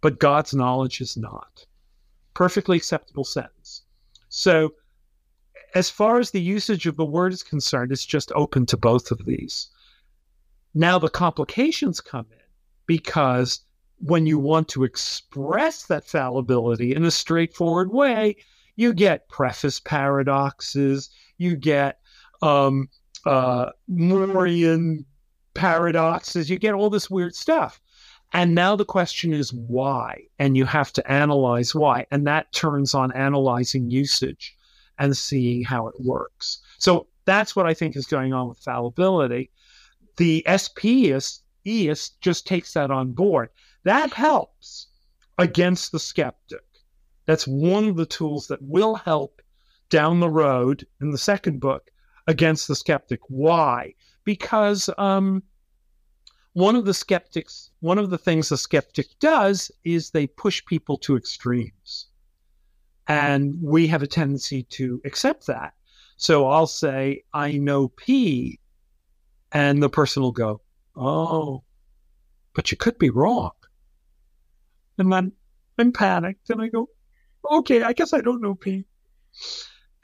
but God's knowledge is not. Perfectly acceptable sentence. So, as far as the usage of the word is concerned, it's just open to both of these. Now, the complications come in because when you want to express that fallibility in a straightforward way, you get preface paradoxes, you get um, uh, Morean paradoxes, you get all this weird stuff. And now the question is why? And you have to analyze why. And that turns on analyzing usage and seeing how it works. So that's what I think is going on with fallibility. The SPist just takes that on board. That helps against the skeptic. That's one of the tools that will help down the road in the second book against the skeptic. Why? because um, one of the skeptics, one of the things a skeptic does is they push people to extremes. And we have a tendency to accept that. So I'll say, I know P, and the person will go, Oh, but you could be wrong. And then I'm panicked and I go, Okay, I guess I don't know P.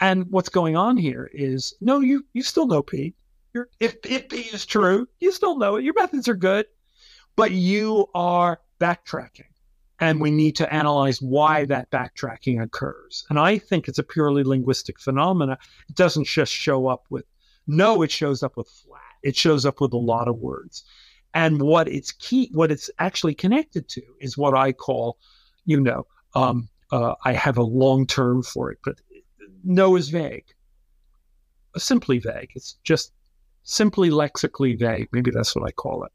And what's going on here is, no, you, you still know P if, if P is true, you still know it. Your methods are good, but you are backtracking. And we need to analyze why that backtracking occurs. And I think it's a purely linguistic phenomena. It doesn't just show up with know, it shows up with flat. It shows up with a lot of words. And what it's key, what it's actually connected to is what I call, you know, um, uh, I have a long term for it, but know is vague, simply vague. It's just simply lexically vague. Maybe that's what I call it.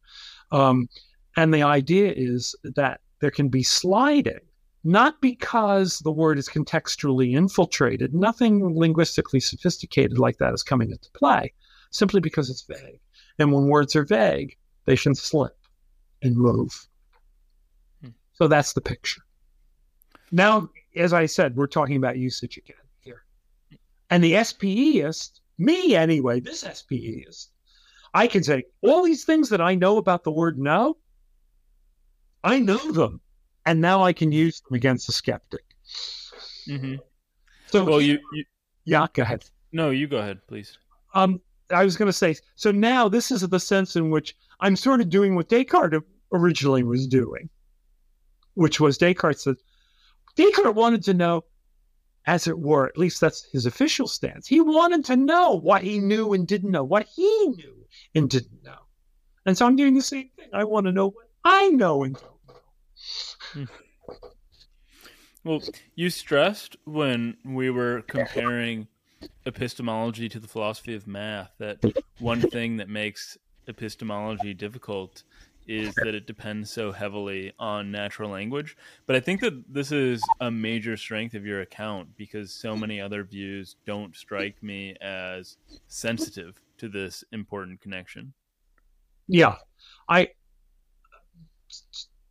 Um, and the idea is that there can be sliding, not because the word is contextually infiltrated, nothing linguistically sophisticated like that is coming into play, simply because it's vague. And when words are vague, they can slip and move. Hmm. So that's the picture. Now, as I said, we're talking about usage again here. And the SPEist me anyway, this SPE is, I can say all these things that I know about the word know, I know them. And now I can use them against the skeptic. Mm-hmm. So, well, you, you, yeah, go ahead. No, you go ahead, please. Um, I was going to say, so now this is the sense in which I'm sort of doing what Descartes originally was doing, which was Descartes said, Descartes wanted to know as it were. At least that's his official stance. He wanted to know what he knew and didn't know, what he knew and didn't know. And so I'm doing the same thing. I want to know what I know and don't know. Hmm. Well, you stressed when we were comparing epistemology to the philosophy of math that one thing that makes epistemology difficult is that it depends so heavily on natural language. But I think that this is a major strength of your account because so many other views don't strike me as sensitive to this important connection. Yeah. I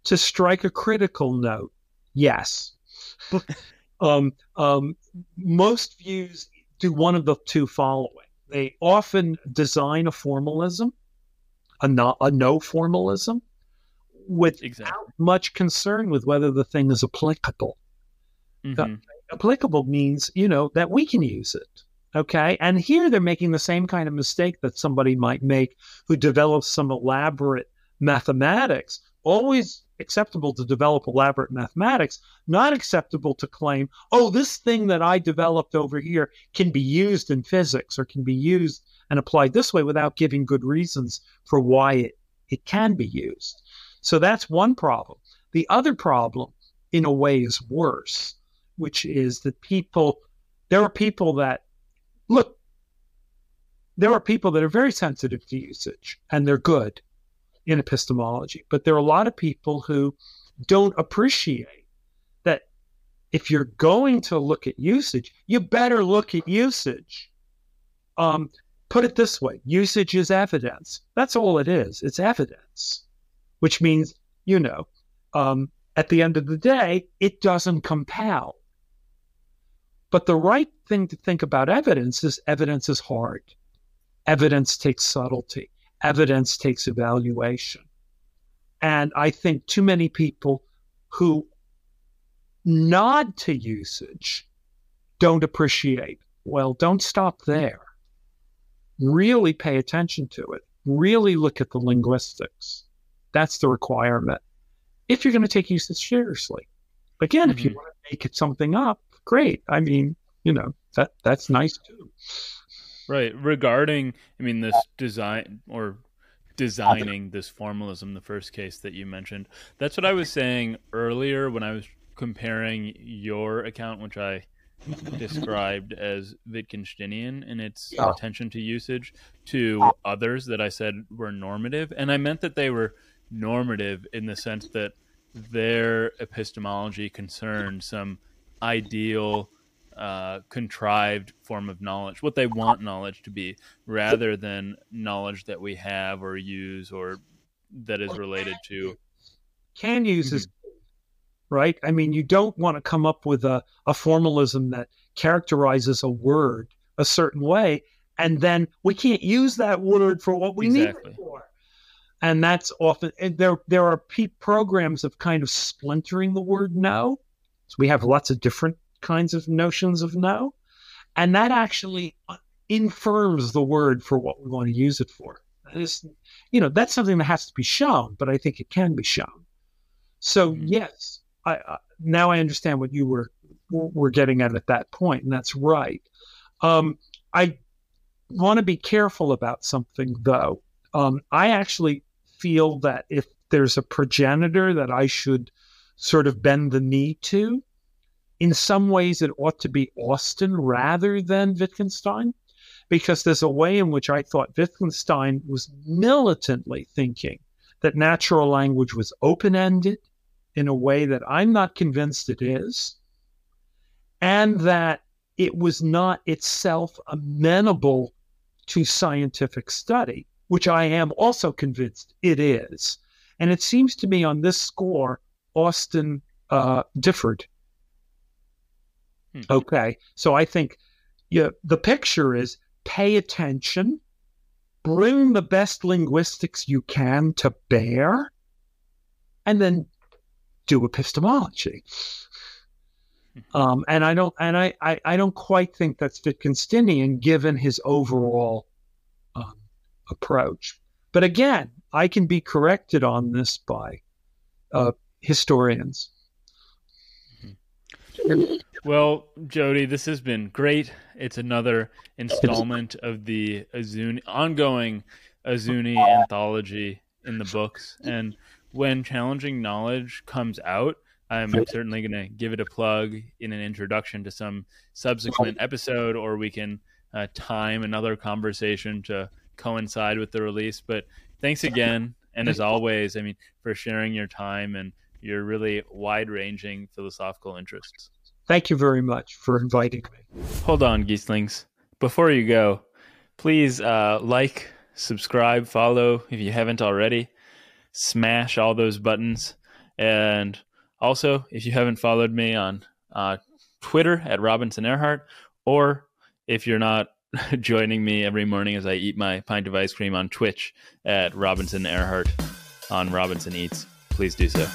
to strike a critical note, yes. um, um, most views do one of the two following. they often design a formalism, a, no, a no formalism, without exactly. much concern with whether the thing is applicable. Mm-hmm. applicable means, you know, that we can use it. Okay. And here they're making the same kind of mistake that somebody might make who develops some elaborate mathematics, always acceptable to develop elaborate mathematics, not acceptable to claim, oh, this thing that I developed over here can be used in physics or can be used and applied this way without giving good reasons for why it, it can be used. So that's one problem. The other problem, in a way, is worse, which is that people, there are people that, look, there are people that are very sensitive to usage and they're good in epistemology. But there are a lot of people who don't appreciate that if you're going to look at usage, you better look at usage. Um, put it this way usage is evidence. That's all it is. It's evidence, which means, you know, um, at the end of the day, it doesn't compel. But the right thing to think about evidence is evidence is hard. Evidence takes subtlety evidence takes evaluation. And I think too many people who nod to usage don't appreciate. Well, don't stop there. Really pay attention to it. Really look at the linguistics. That's the requirement. If you're going to take usage seriously. Again, mm-hmm. if you mm-hmm. want to make it something up, great. I mean, you know, that that's nice too. Right. Regarding, I mean, this design or designing this formalism, the first case that you mentioned, that's what I was saying earlier when I was comparing your account, which I described as Wittgensteinian in its yeah. attention to usage, to others that I said were normative. And I meant that they were normative in the sense that their epistemology concerned some ideal uh, contrived form of knowledge, what they want knowledge to be, rather than knowledge that we have or use or that is related to. Can use mm-hmm. is right. I mean, you don't want to come up with a, a formalism that characterizes a word a certain way, and then we can't use that word for what we exactly. need it for. And that's often and there. There are programs of kind of splintering the word "know." So we have lots of different kinds of notions of know. And that actually infirms the word for what we want to use it for. That is, you know, that's something that has to be shown, but I think it can be shown. So mm-hmm. yes, I, uh, now I understand what you were were getting at at that point, and that's right. Um, I want to be careful about something though. Um, I actually feel that if there's a progenitor that I should sort of bend the knee to, in some ways it ought to be Austin rather than Wittgenstein, because there's a way in which I thought Wittgenstein was militantly thinking that natural language was open ended in a way that I'm not convinced it is, and that it was not itself amenable to scientific study, which I am also convinced it is. And it seems to me on this score, Austin uh, differed Hmm. Okay. So I think yeah, the picture is pay attention, bring the best linguistics you can to bear, and then do epistemology. Hmm. Um, and I don't, and I, I, I, don't quite think that's Wittgensteinian given his overall um, approach. But again, I can be corrected on this by uh, historians. Well, Jody, this has been great. It's another installment of the Azzouni ongoing Azzouni anthology in the books. And when challenging knowledge comes out, I'm certainly going to give it a plug in an introduction to some subsequent episode, or we can uh, time another conversation to coincide with the release. But thanks again. And as always, I mean, for sharing your time and your really wide ranging philosophical interests. Thank you very much for inviting me. Hold on, Geeslings. Before you go, please uh, like, subscribe, follow if you haven't already. Smash all those buttons. And also, if you haven't followed me on uh, Twitter at Robinson Erhardt, or if you're not joining me every morning as I eat my pint of ice cream on Twitch at Robinson Erhardt on Robinson Eats, please do so.